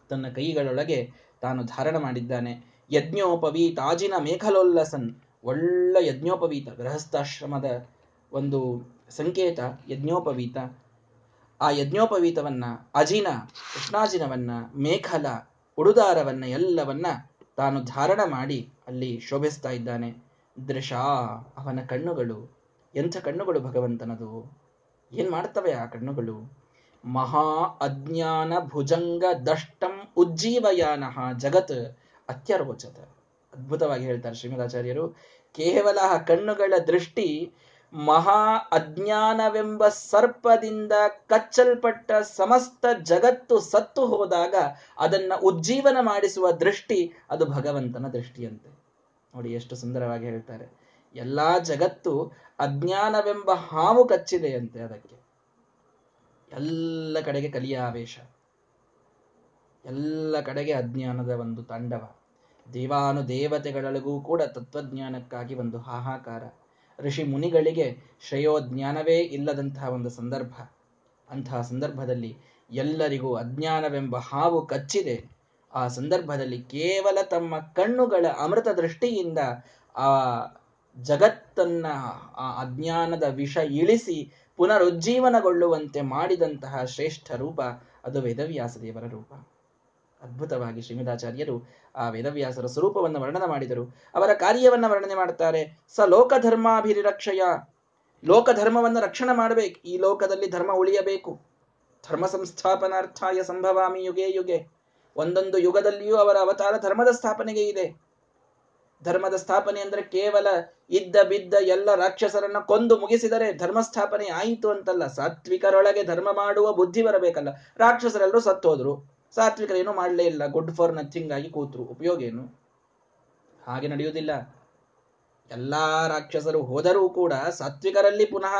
ತನ್ನ ಕೈಗಳೊಳಗೆ ತಾನು ಧಾರಣ ಮಾಡಿದ್ದಾನೆ. ಯಜ್ಞೋಪವೀತ ಆಜಿನ ಮೇಖಲೋಲ್ಲಸನ್ ಒಳ್ಳ ಯಜ್ಞೋಪವೀತ, ಗೃಹಸ್ಥಾಶ್ರಮದ ಒಂದು ಸಂಕೇತ, ಯಜ್ಞೋಪವೀತ. ಆ ಯಜ್ಞೋಪವೀತವನ್ನ, ಅಜಿನ ಕೃಷ್ಣಾಜಿನವನ್ನ ಮೇಖಲ ಉಡುದಾರವನ್ನ ಎಲ್ಲವನ್ನ ತಾನು ಧಾರಣ ಮಾಡಿ ಅಲ್ಲಿ ಶೋಭಿಸ್ತಾ ಇದ್ದಾನೆ. ದೃಶ, ಅವನ ಕಣ್ಣುಗಳು, ಎಂಥ ಕಣ್ಣುಗಳು ಭಗವಂತನದು? ಏನ್ ಮಾಡ್ತವೆ ಆ ಕಣ್ಣುಗಳು? ಮಹಾ ಅಜ್ಞಾನ ಭುಜಂಗ ದಷ್ಟಂ ಉಜ್ಜೀವಯಾನಃ ಜಗತ್ ಅತ್ಯರೋಚತ. ಅದ್ಭುತವಾಗಿ ಹೇಳ್ತಾರೆ ಶ್ರೀಮದಾಚಾರ್ಯರು ಕೇವಲ ಆ ಕಣ್ಣುಗಳ ದೃಷ್ಟಿ ಮಹಾ ಅಜ್ಞಾನವೆಂಬ ಸರ್ಪದಿಂದ ಕಚ್ಚಲ್ಪಟ್ಟ ಸಮಸ್ತ ಜಗತ್ತು ಸತ್ತು ಹೋದಾಗ ಅದನ್ನ ಉಜ್ಜೀವನ ಮಾಡಿಸುವ ದೃಷ್ಟಿ ಅದು ಭಗವಂತನ ದೃಷ್ಟಿಯಂತೆ. ನೋಡಿ ಎಷ್ಟು ಸುಂದರವಾಗಿ ಹೇಳ್ತಾರೆ. ಎಲ್ಲಾ ಜಗತ್ತು ಅಜ್ಞಾನವೆಂಬ ಹಾವು ಕಚ್ಚಿದೆಯಂತೆ ಅದಕ್ಕೆ. ಎಲ್ಲ ಕಡೆಗೆ ಕಲಿಯ ಆವೇಶ. ಎಲ್ಲ ಕಡೆಗೆ ಅಜ್ಞಾನದ ಒಂದು ತಾಂಡವ. ದೇವಾನು ದೇವತೆಗಳಲ್ಲಿಗೂ ಕೂಡ ತತ್ವಜ್ಞಾನಕ್ಕಾಗಿ ಒಂದು ಹಾಹಾಕಾರ. ಋಷಿ ಮುನಿಗಳಿಗೆ ಶ್ರೇಯೋಜ್ಞಾನವೇ ಇಲ್ಲದಂತಹ ಒಂದು ಸಂದರ್ಭ. ಅಂತಹ ಸಂದರ್ಭದಲ್ಲಿ ಎಲ್ಲರಿಗೂ ಅಜ್ಞಾನವೆಂಬ ಹಾವು ಕಚ್ಚಿದೆ. ಆ ಸಂದರ್ಭದಲ್ಲಿ ಕೇವಲ ತಮ್ಮ ಕಣ್ಣುಗಳ ಅಮೃತ ದೃಷ್ಟಿಯಿಂದ ಆ ಜಗತ್ತನ್ನ, ಆ ಅಜ್ಞಾನದ ವಿಷ ಇಳಿಸಿ ಪುನರುಜ್ಜೀವನಗೊಳ್ಳುವಂತೆ ಮಾಡಿದಂತಹ ಶ್ರೇಷ್ಠ ರೂಪ ಅದು ವೇದವ್ಯಾಸ ದೇವರ ರೂಪ. ಅದ್ಭುತವಾಗಿ ಶ್ರೀಮದಾಚಾರ್ಯರು ಆ ವೇದವ್ಯಾಸರ ಸ್ವರೂಪವನ್ನು ವರ್ಣನೆ ಮಾಡಿದರು. ಅವರ ಕಾರ್ಯವನ್ನು ವರ್ಣನೆ ಮಾಡುತ್ತಾರೆ. ಸ ಲೋಕಧರ್ಮಾಭಿರಕ್ಷಯ ಲೋಕಧರ್ಮವನ್ನು ರಕ್ಷಣೆ ಮಾಡಬೇಕು. ಈ ಲೋಕದಲ್ಲಿ ಧರ್ಮ ಉಳಿಯಬೇಕು. ಧರ್ಮ ಸಂಸ್ಥಾಪನಾರ್ಥಾಯ ಸಂಭವಾಮಿ ಯುಗೆ ಯುಗೆ. ಒಂದೊಂದು ಯುಗದಲ್ಲಿಯೂ ಅವರ ಅವತಾರ ಧರ್ಮದ ಸ್ಥಾಪನೆಗೆ ಇದೆ. ಧರ್ಮದ ಸ್ಥಾಪನೆ ಅಂದ್ರೆ ಕೇವಲ ಇದ್ದ ಬಿದ್ದ ಎಲ್ಲ ರಾಕ್ಷಸರನ್ನ ಕೊಂದು ಮುಗಿಸಿದರೆ ಧರ್ಮ ಸ್ಥಾಪನೆ ಆಯಿತು ಅಂತಲ್ಲ. ಸಾತ್ವಿಕರೊಳಗೆ ಧರ್ಮ ಮಾಡುವ ಬುದ್ಧಿ ಬರಬೇಕಲ್ಲ. ರಾಕ್ಷಸರೆಲ್ಲರೂ ಸತ್ತೋದ್ರು. ಸಾತ್ವಿಕರೇನು ಮಾಡಲೇ ಇಲ್ಲ. ಗುಡ್ ಫಾರ್ ನಥಿಂಗ್ ಆಗಿ ಕೂತರು. ಉಪಯೋಗ ಏನು? ಹಾಗೆ ನಡೆಯುವುದಿಲ್ಲ. ಎಲ್ಲ ರಾಕ್ಷಸರು ಹೋದರೂ ಕೂಡ ಸಾತ್ವಿಕರಲ್ಲಿ ಪುನಃ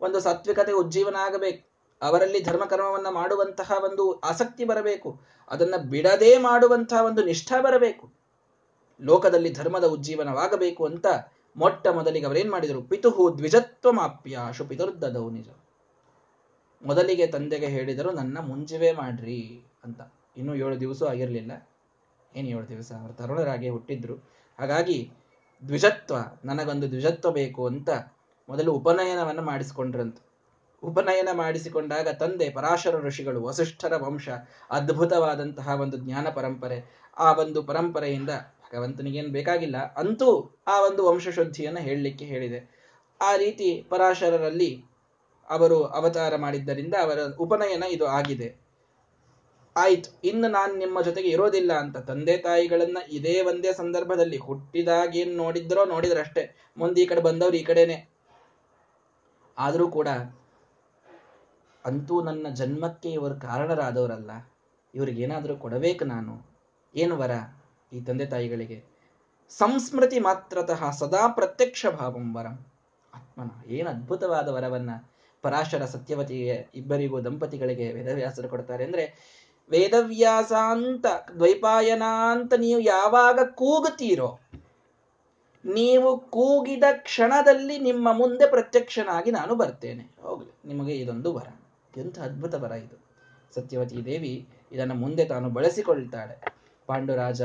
ಒಂದು ಸಾತ್ವಿಕತೆ ಉಜ್ಜೀವನ ಆಗಬೇಕು. ಅವರಲ್ಲಿ ಧರ್ಮಕರ್ಮವನ್ನು ಮಾಡುವಂತಹ ಒಂದು ಆಸಕ್ತಿ ಬರಬೇಕು. ಅದನ್ನು ಬಿಡದೇ ಮಾಡುವಂತಹ ಒಂದು ನಿಷ್ಠ ಬರಬೇಕು. ಲೋಕದಲ್ಲಿ ಧರ್ಮದ ಉಜ್ಜೀವನವಾಗಬೇಕು ಅಂತ ಮೊಟ್ಟ ಮೊದಲಿಗೆ ಅವರೇನ್ ಮಾಡಿದರು? ಪಿತುಹು ದ್ವಿಜತ್ವ ಪಿತುರ್ದದವು ನಿಜ. ಮೊದಲಿಗೆ ತಂದೆಗೆ ಹೇಳಿದರು, ನನ್ನ ಮುಂಜಿವೆ ಮಾಡ್ರಿ ಅಂತ. ಇನ್ನೂ ಏಳು ದಿವಸ ಆಗಿರಲಿಲ್ಲ. ಏನು ಏಳು ದಿವಸ? ಅವರು ತರುಣರಾಗಿ ಹುಟ್ಟಿದ್ರು. ಹಾಗಾಗಿ ದ್ವಿಜತ್ವ, ನನಗೊಂದು ದ್ವಿಜತ್ವ ಬೇಕು ಅಂತ ಮೊದಲು ಉಪನಯನವನ್ನು ಮಾಡಿಸಿಕೊಂಡ್ರಂತ. ಉಪನಯನ ಮಾಡಿಸಿಕೊಂಡಾಗ ತಂದೆ ಪರಾಶರ ಋಷಿಗಳು, ವಸಿಷ್ಠರ ವಂಶ, ಅದ್ಭುತವಾದಂತಹ ಒಂದು ಜ್ಞಾನ ಪರಂಪರೆ, ಆ ಒಂದು ಪರಂಪರೆಯಿಂದ ಭಗವಂತನಿಗೇನು ಬೇಕಾಗಿಲ್ಲ. ಅಂತೂ ಆ ಒಂದು ವಂಶಶುದ್ಧಿಯನ್ನು ಹೇಳಲಿಕ್ಕೆ ಹೇಳಿದೆ. ಆ ರೀತಿ ಪರಾಶರರಲ್ಲಿ ಅವರು ಅವತಾರ ಮಾಡಿದ್ದರಿಂದ ಅವರ ಉಪನಯನ ಇದು ಆಗಿದೆ. ಆಯ್ತು, ಇನ್ನು ನಾನು ನಿಮ್ಮ ಜೊತೆಗೆ ಇರೋದಿಲ್ಲ ಅಂತ ತಂದೆ ತಾಯಿಗಳನ್ನ ಇದೇ ಒಂದೇ ಸಂದರ್ಭದಲ್ಲಿ ಹುಟ್ಟಿದಾಗ ಏನ್ ನೋಡಿದ್ರೋ ನೋಡಿದ್ರಷ್ಟೇ. ಮುಂದೆ ಈ ಕಡೆ ಬಂದವ್ರು ಈ ಕಡೆನೆ. ಆದರೂ ಕೂಡ ಅಂತೂ ನನ್ನ ಜನ್ಮಕ್ಕೆ ಇವರು ಕಾರಣರಾದವರಲ್ಲ. ಇವ್ರಿಗೇನಾದರೂ ಕೊಡಬೇಕು ನಾನು? ಏನು ವರ ಈ ತಂದೆ ತಾಯಿಗಳಿಗೆ? ಸಂಸ್ಮೃತಿ ಮಾತ್ರತಃ ಸದಾ ಪ್ರತ್ಯಕ್ಷ ಭಾವಂ ವರಂ. ಆತ್ಮನ, ಏನು ಅದ್ಭುತವಾದ ವರವನ್ನ ಪರಾಶರ ಸತ್ಯವತಿಗೆ ಇಬ್ಬರಿಗೂ ದಂಪತಿಗಳಿಗೆ ವೇದವ್ಯಾಸರು ಕೊಡ್ತಾರೆ. ಅಂದ್ರೆ ವೇದವ್ಯಾಸ ಅಂತ, ದ್ವೈಪಾಯನ ಅಂತ ನೀವು ಯಾವಾಗ ಕೂಗುತ್ತೀರೋ, ನೀವು ಕೂಗಿದ ಕ್ಷಣದಲ್ಲಿ ನಿಮ್ಮ ಮುಂದೆ ಪ್ರತ್ಯಕ್ಷನಾಗಿ ನಾನು ಬರ್ತೇನೆ. ಹೋಗ್ಲಿ, ನಿಮಗೆ ಇದೊಂದು ವರ. ಎಂಥ ಅದ್ಭುತ ವರ ಇದು. ಸತ್ಯವತಿ ದೇವಿ ಇದನ್ನು ಮುಂದೆ ತಾನು ಬಳಸಿಕೊಳ್ತಾಳೆ. ಪಾಂಡುರಾಜ,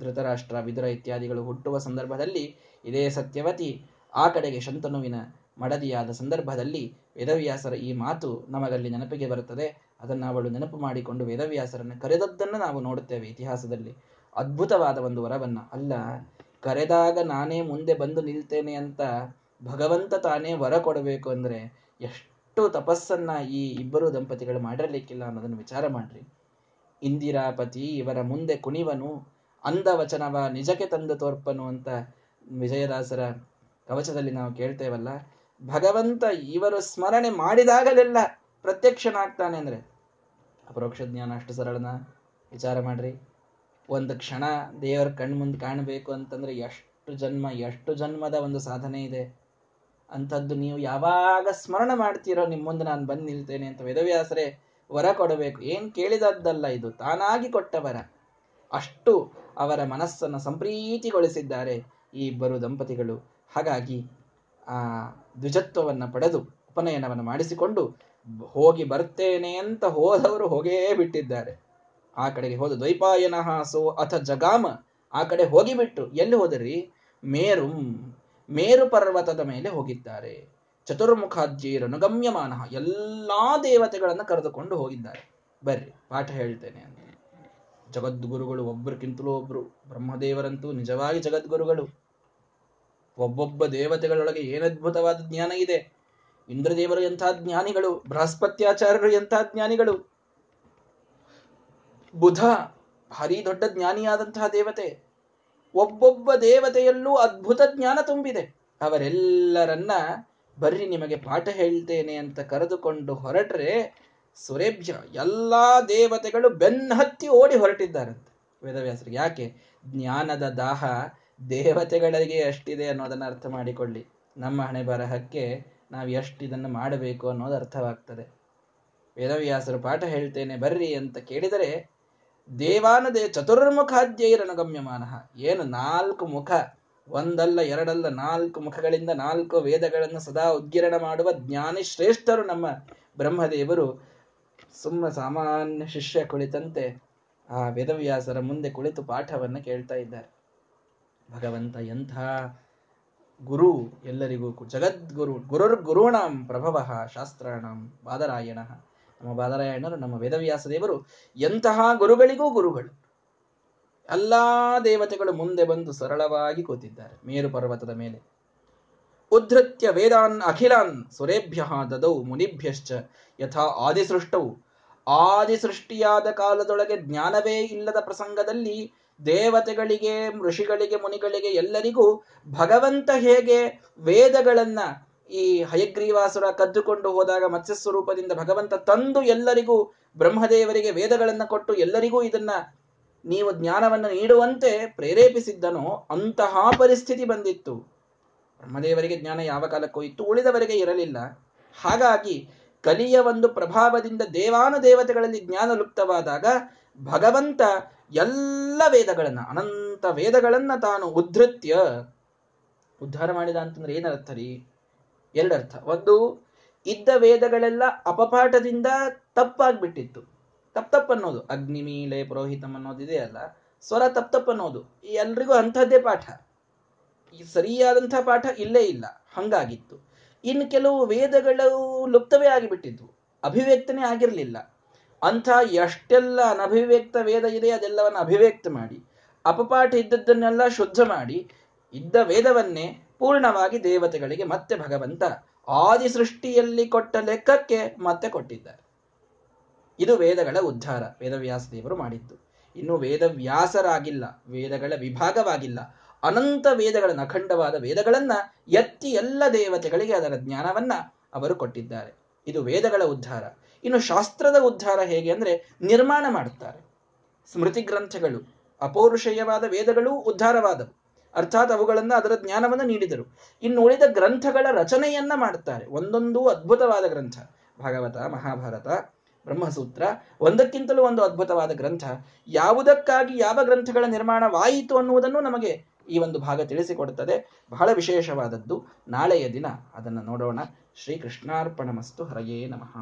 ಧೃತರಾಷ್ಟ್ರ, ವಿದುರ ಇತ್ಯಾದಿಗಳು ಹುಟ್ಟುವ ಸಂದರ್ಭದಲ್ಲಿ ಇದೇ ಸತ್ಯವತಿ ಆ ಕಡೆಗೆ ಶಂತನುವಿನ ಮಡದಿಯಾದ ಸಂದರ್ಭದಲ್ಲಿ ವೇದವ್ಯಾಸರ ಈ ಮಾತು ನಮಗಲ್ಲಿ ನೆನಪಿಗೆ ಬರುತ್ತದೆ. ಅದನ್ನು ಅವಳು ನೆನಪು ಮಾಡಿಕೊಂಡು ವೇದವ್ಯಾಸರನ್ನು ಕರೆದದ್ದನ್ನು ನಾವು ನೋಡುತ್ತೇವೆ ಇತಿಹಾಸದಲ್ಲಿ. ಅದ್ಭುತವಾದ ಒಂದು ವರವನ್ನು. ಅಲ್ಲ, ಕರೆದಾಗ ನಾನೇ ಮುಂದೆ ಬಂದು ನಿಲ್ತೇನೆ ಅಂತ ಭಗವಂತ ತಾನೇ ವರ ಕೊಡಬೇಕು ಅಂದರೆ ಎಷ್ಟು ತಪಸ್ಸನ್ನ ಈ ಇಬ್ಬರು ದಂಪತಿಗಳು ಮಾಡಿರಲಿಕ್ಕಿಲ್ಲ ಅನ್ನೋದನ್ನು ವಿಚಾರ ಮಾಡ್ರಿ. ಇಂದಿರಾಪತಿ ಇವರ ಮುಂದೆ ಕುಣಿವನು ಅಂದ ವಚನವ ನಿಜಕ್ಕೆ ತಂದು ತೋರ್ಪನು ಅಂತ ವಿಜಯದಾಸರ ಕವಚದಲ್ಲಿ ನಾವು ಕೇಳ್ತೇವಲ್ಲ ಭಗವಂತ ಇವರು ಸ್ಮರಣೆ ಮಾಡಿದಾಗಲೆಲ್ಲ ಪ್ರತ್ಯಕ್ಷನಾಗ್ತಾನೆ ಅಂದ್ರೆ, ಅಪರೋಕ್ಷ ಜ್ಞಾನ ಅಷ್ಟು ಸರಳನ? ವಿಚಾರ ಮಾಡ್ರಿ. ಒಂದು ಕ್ಷಣ ದೇವರ ಮುಂದೆ ಕಾಣಬೇಕು ಅಂತಂದ್ರೆ ಎಷ್ಟು ಜನ್ಮ, ಎಷ್ಟು ಜನ್ಮದ ಒಂದು ಸಾಧನೆ ಇದೆ. ಅಂಥದ್ದು ನೀವು ಯಾವಾಗ ಸ್ಮರಣ ಮಾಡ್ತೀರೋ ನಿಮ್ಮ ಮುಂದೆ ನಾನು ಬಂದು ನಿಲ್ತೇನೆ ಅಂತ ವೇದವ್ಯಾಸರೇ ವರ ಕೊಡಬೇಕು. ಏನ್ ಕೇಳಿದದ್ದಲ್ಲ ಇದು, ತಾನಾಗಿ ಕೊಟ್ಟ ವರ ಅಷ್ಟು ಅವರ ಮನಸ್ಸನ್ನು ಸಂಪ್ರೀತಿಗೊಳಿಸಿದ್ದಾರೆ ಈ ಇಬ್ಬರು ದಂಪತಿಗಳು. ಹಾಗಾಗಿ ದ್ವಿಜತ್ವವನ್ನು ಪಡೆದು ಉಪನಯನವನ್ನು ಮಾಡಿಸಿಕೊಂಡು ಹೋಗಿ ಬರ್ತೇನೆ ಅಂತ ಹೋದವರು ಹೋಗೇ ಬಿಟ್ಟಿದ್ದಾರೆ. ಆ ಕಡೆಗೆ ಹೋದ ದ್ವೈಪಾಯನ ಸೋ ಅಥ ಜಗಾಮ. ಆ ಕಡೆ ಹೋಗಿಬಿಟ್ಟು ಎಲ್ಲಿ ಹೋದರಿ? ಮೇರುಂ, ಮೇರು ಪರ್ವತದ ಮೇಲೆ ಹೋಗಿದ್ದಾರೆ. ಚತುರ್ಮುಖಾಜ್ಯೀರನು ಗಮ್ಯಮಾನ ಎಲ್ಲಾ ದೇವತೆಗಳನ್ನು ಕರೆದುಕೊಂಡು ಹೋಗಿದ್ದಾರೆ. ಬರ್ರಿ, ಪಾಠ ಹೇಳ್ತೇನೆ ಅಂತ. ಜಗದ್ಗುರುಗಳು ಒಬ್ಬರಿಗಿಂತಲೂ ಒಬ್ರು, ಬ್ರಹ್ಮದೇವರಂತೂ ನಿಜವಾಗಿ ಜಗದ್ಗುರುಗಳು. ಒಬ್ಬೊಬ್ಬ ದೇವತೆಗಳೊಳಗೆ ಏನದ್ಭುತವಾದ ಜ್ಞಾನ ಇದೆ. ಇಂದ್ರದೇವರು ಎಂಥ ಜ್ಞಾನಿಗಳು? ಬೃಹಸ್ಪತ್ಯಾಚಾರ್ಯರು ಎಂಥ ಜ್ಞಾನಿಗಳು? ಬುಧ ಭಾರಿ ದೊಡ್ಡ ಜ್ಞಾನಿಯಾದಂತಹ ದೇವತೆ. ಒಬ್ಬೊಬ್ಬ ದೇವತೆಯಲ್ಲೂ ಅದ್ಭುತ ಜ್ಞಾನ ತುಂಬಿದೆ. ಅವರೆಲ್ಲರನ್ನ ಬರ್ರಿ, ನಿಮಗೆ ಪಾಠ ಹೇಳ್ತೇನೆ ಅಂತ ಕರೆದುಕೊಂಡು ಹೊರಟ್ರೆ ಸುರೇಭ್ಯ ಎಲ್ಲಾ ದೇವತೆಗಳು ಬೆನ್ನಹತ್ತಿ ಓಡಿ ಹೊರಟಿದ್ದಾರಂತೆ ವೇದವ್ಯಾಸರಿಗೆ. ಯಾಕೆ? ಜ್ಞಾನದ ದಾಹ ದೇವತೆಗಳಿಗೆ ಎಷ್ಟಿದೆ ಅನ್ನೋದನ್ನ ಅರ್ಥ ಮಾಡಿಕೊಳ್ಳಿ. ನಮ್ಮ ಹಣೆ ಬರಹಕ್ಕೆ ನಾವು ಎಷ್ಟು ಇದನ್ನು ಮಾಡಬೇಕು ಅನ್ನೋದು ಅರ್ಥವಾಗ್ತದೆ. ವೇದವ್ಯಾಸರು ಪಾಠ ಹೇಳ್ತೇನೆ, ಬರ್ರಿ ಅಂತ ಕೇಳಿದರೆ, ದೇವಾನದೇ ಚತುರ್ಮುಖಾದ್ಯೈರನುಗಮ್ಯಮಾನ ಏನು ನಾಲ್ಕು ಮುಖ? ಒಂದಲ್ಲ ಎರಡಲ್ಲ ನಾಲ್ಕು ಮುಖಗಳಿಂದ ನಾಲ್ಕು ವೇದಗಳನ್ನು ಸದಾ ಉದ್ಗಿರಣ ಮಾಡುವ ಜ್ಞಾನಿ ಶ್ರೇಷ್ಠರು ನಮ್ಮ ಬ್ರಹ್ಮದೇವರು. ಸುಮ್ಮ ಸಾಮಾನ್ಯ ಶಿಷ್ಯ ಕುಳಿತಂತೆ ಆ ವೇದವ್ಯಾಸರ ಮುಂದೆ ಕುಳಿತು ಪಾಠವನ್ನು ಕೇಳ್ತಾ ಇದ್ದಾರೆ. ಭಗವಂತ ಎಂಥ ಗುರು ಎಲ್ಲರಿಗೂ ಜಗದ್ಗುರು, ಗುರುರ್ ಗುರುಣಾಂ ಪ್ರಭವ ಶಾಸ್ತ್ರಾಣಂ ಬಾದರಾಯಣ. ನಮ್ಮ ಬಾದರಾಯಣರು, ನಮ್ಮ ವೇದವ್ಯಾಸ ದೇವರು ಎಂತಹ ಗುರುಗಳಿಗೂ ಗುರುಗಳು. ಎಲ್ಲಾ ದೇವತೆಗಳು ಮುಂದೆ ಬಂದು ಸರಳವಾಗಿ ಕೂತಿದ್ದಾರೆ ಮೇರು ಪರ್ವತದ ಮೇಲೆ. ಉದ್ಧತ್ಯ ವೇದಾನ್ ಅಖಿಲಾನ್ ಸುರೇಭ್ಯ ದದೌ ಮುನಿಭ್ಯಶ್ಚ ಯಥಾ ಆದಿಸೃಷ್ಟವು ಆದಿಸೃಷ್ಟಿಯಾದ ಕಾಲದೊಳಗೆ ಜ್ಞಾನವೇ ಇಲ್ಲದ ಪ್ರಸಂಗದಲ್ಲಿ ದೇವತೆಗಳಿಗೆ, ಋಷಿಗಳಿಗೆ, ಮುನಿಗಳಿಗೆ ಎಲ್ಲರಿಗೂ ಭಗವಂತ ಹೇಗೆ ವೇದಗಳನ್ನ ಈ ಹಯಗ್ರೀವಾಸುರ ಕದ್ದುಕೊಂಡು ಹೋದಾಗ ಮತ್ಸ್ಯ ಸ್ವರೂಪದಿಂದ ಭಗವಂತ ತಂದು ಎಲ್ಲರಿಗೂ, ಬ್ರಹ್ಮದೇವರಿಗೆ ವೇದಗಳನ್ನ ಕೊಟ್ಟು ಎಲ್ಲರಿಗೂ ಇದನ್ನ ನೀವು ಜ್ಞಾನವನ್ನು ನೀಡುವಂತೆ ಪ್ರೇರೇಪಿಸಿದ್ದನೋ ಅಂತಹ ಪರಿಸ್ಥಿತಿ ಬಂದಿತ್ತು. ಬ್ರಹ್ಮದೇವರಿಗೆ ಜ್ಞಾನ ಯಾವ ಕಾಲಕ್ಕೂ ಇತ್ತು, ಉಳಿದವರಿಗೆ ಇರಲಿಲ್ಲ. ಹಾಗಾಗಿ ಕಲಿಯ ಒಂದು ಪ್ರಭಾವದಿಂದ ದೇವಾನು ದೇವತೆಗಳಲ್ಲಿ ಜ್ಞಾನ ಲುಪ್ತವಾದಾಗ ಭಗವಂತ ಎಲ್ಲ ವೇದಗಳನ್ನ, ಅನಂತ ವೇದಗಳನ್ನ ತಾನು ಉದ್ಧತ್ಯ, ಉದ್ಧಾರ ಮಾಡಿದ ಅಂತಂದ್ರೆ ಏನರ್ಥ ರೀ? ಎರಡರ್ಥ. ಒಂದು, ಇದ್ದ ವೇದಗಳೆಲ್ಲ ಅಪಪಾಠದಿಂದ ತಪ್ಪಾಗ್ಬಿಟ್ಟಿತ್ತು. ತಪ್ಪ ತಪ್ಪನ್ನೋದು ಅಗ್ನಿಮೀಲೆ ಪುರೋಹಿತಂ ಅನ್ನೋದು ಅಲ್ಲ. ಸ್ವರ ತಪ್ಪ ಅನ್ನೋದು. ಎಲ್ರಿಗೂ ಅಂಥದ್ದೇ ಪಾಠ. ಈ ಸರಿಯಾದಂಥ ಪಾಠ ಇಲ್ಲೇ ಇಲ್ಲ. ಹಂಗಾಗಿತ್ತು. ಇನ್ನು ಕೆಲವು ವೇದಗಳು ಲುಪ್ತವೇ ಆಗಿಬಿಟ್ಟಿದ್ವು. ಅಭಿವ್ಯಕ್ತನೇ ಆಗಿರಲಿಲ್ಲ. ಅಂಥ ಎಷ್ಟೆಲ್ಲ ಅನಭಿವ್ಯಕ್ತ ವೇದ ಇದೆ ಅದೆಲ್ಲವನ್ನು ಅಭಿವ್ಯಕ್ತ ಮಾಡಿ, ಅಪಪಾಠ ಇದ್ದದ್ದನ್ನೆಲ್ಲ ಶುದ್ಧ ಮಾಡಿ, ಇದ್ದ ವೇದವನ್ನೇ ಪೂರ್ಣವಾಗಿ ದೇವತೆಗಳಿಗೆ ಮತ್ತೆ ಭಗವಂತ ಆದಿ ಸೃಷ್ಟಿಯಲ್ಲಿ ಕೊಟ್ಟ ಲೆಕ್ಕಕ್ಕೆ ಮತ್ತೆ ಕೊಟ್ಟಿದ್ದಾರೆ. ಇದು ವೇದಗಳ ಉದ್ಧಾರ, ವೇದವ್ಯಾಸ ದೇವರು ಮಾಡಿದ್ದು. ಇನ್ನು ವೇದವ್ಯಾಸರಾಗಿಲ್ಲ, ವೇದಗಳ ವಿಭಾಗವಾಗಿಲ್ಲ, ಅನಂತ ವೇದಗಳನ್ನು, ಅಖಂಡವಾದ ವೇದಗಳನ್ನ ಎತ್ತಿ ಎಲ್ಲ ದೇವತೆಗಳಿಗೆ ಅದರ ಜ್ಞಾನವನ್ನ ಅವರು ಕೊಟ್ಟಿದ್ದಾರೆ. ಇದು ವೇದಗಳ ಉದ್ಧಾರ. ಇನ್ನು ಶಾಸ್ತ್ರದ ಉದ್ಧಾರ ಹೇಗೆ ಅಂದ್ರೆ ನಿರ್ಮಾಣ ಮಾಡುತ್ತಾರೆ. ಸ್ಮೃತಿ ಗ್ರಂಥಗಳು ಅಪೌರುಷೇಯವಾದ ವೇದಗಳು ಉದ್ಧಾರವಾದವು. ಅರ್ಥಾತ್ ಅವುಗಳನ್ನು ಅದರ ಜ್ಞಾನವನ್ನು ನೀಡಿದರು. ಇನ್ನು ಉಳಿದ ಗ್ರಂಥಗಳ ರಚನೆಯನ್ನ ಮಾಡುತ್ತಾರೆ. ಒಂದೊಂದು ಅದ್ಭುತವಾದ ಗ್ರಂಥ. ಭಾಗವತ, ಮಹಾಭಾರತ, ಬ್ರಹ್ಮಸೂತ್ರ, ಒಂದಕ್ಕಿಂತಲೂ ಒಂದು ಅದ್ಭುತವಾದ ಗ್ರಂಥ. ಯಾವುದಕ್ಕಾಗಿ ಯಾವ ಗ್ರಂಥಗಳ ನಿರ್ಮಾಣವಾಯಿತು ಅನ್ನುವುದನ್ನು ನಮಗೆ ಈ ಒಂದು ಭಾಗ ತಿಳಿಸಿಕೊಡುತ್ತದೆ. ಬಹಳ ವಿಶೇಷವಾದದ್ದು. ನಾಳೆಯ ದಿನ ಅದನ್ನು ನೋಡೋಣ. ಶ್ರೀ ಕೃಷ್ಣಾರ್ಪಣಮಸ್ತು ಹರಯೇ ನಮಃ.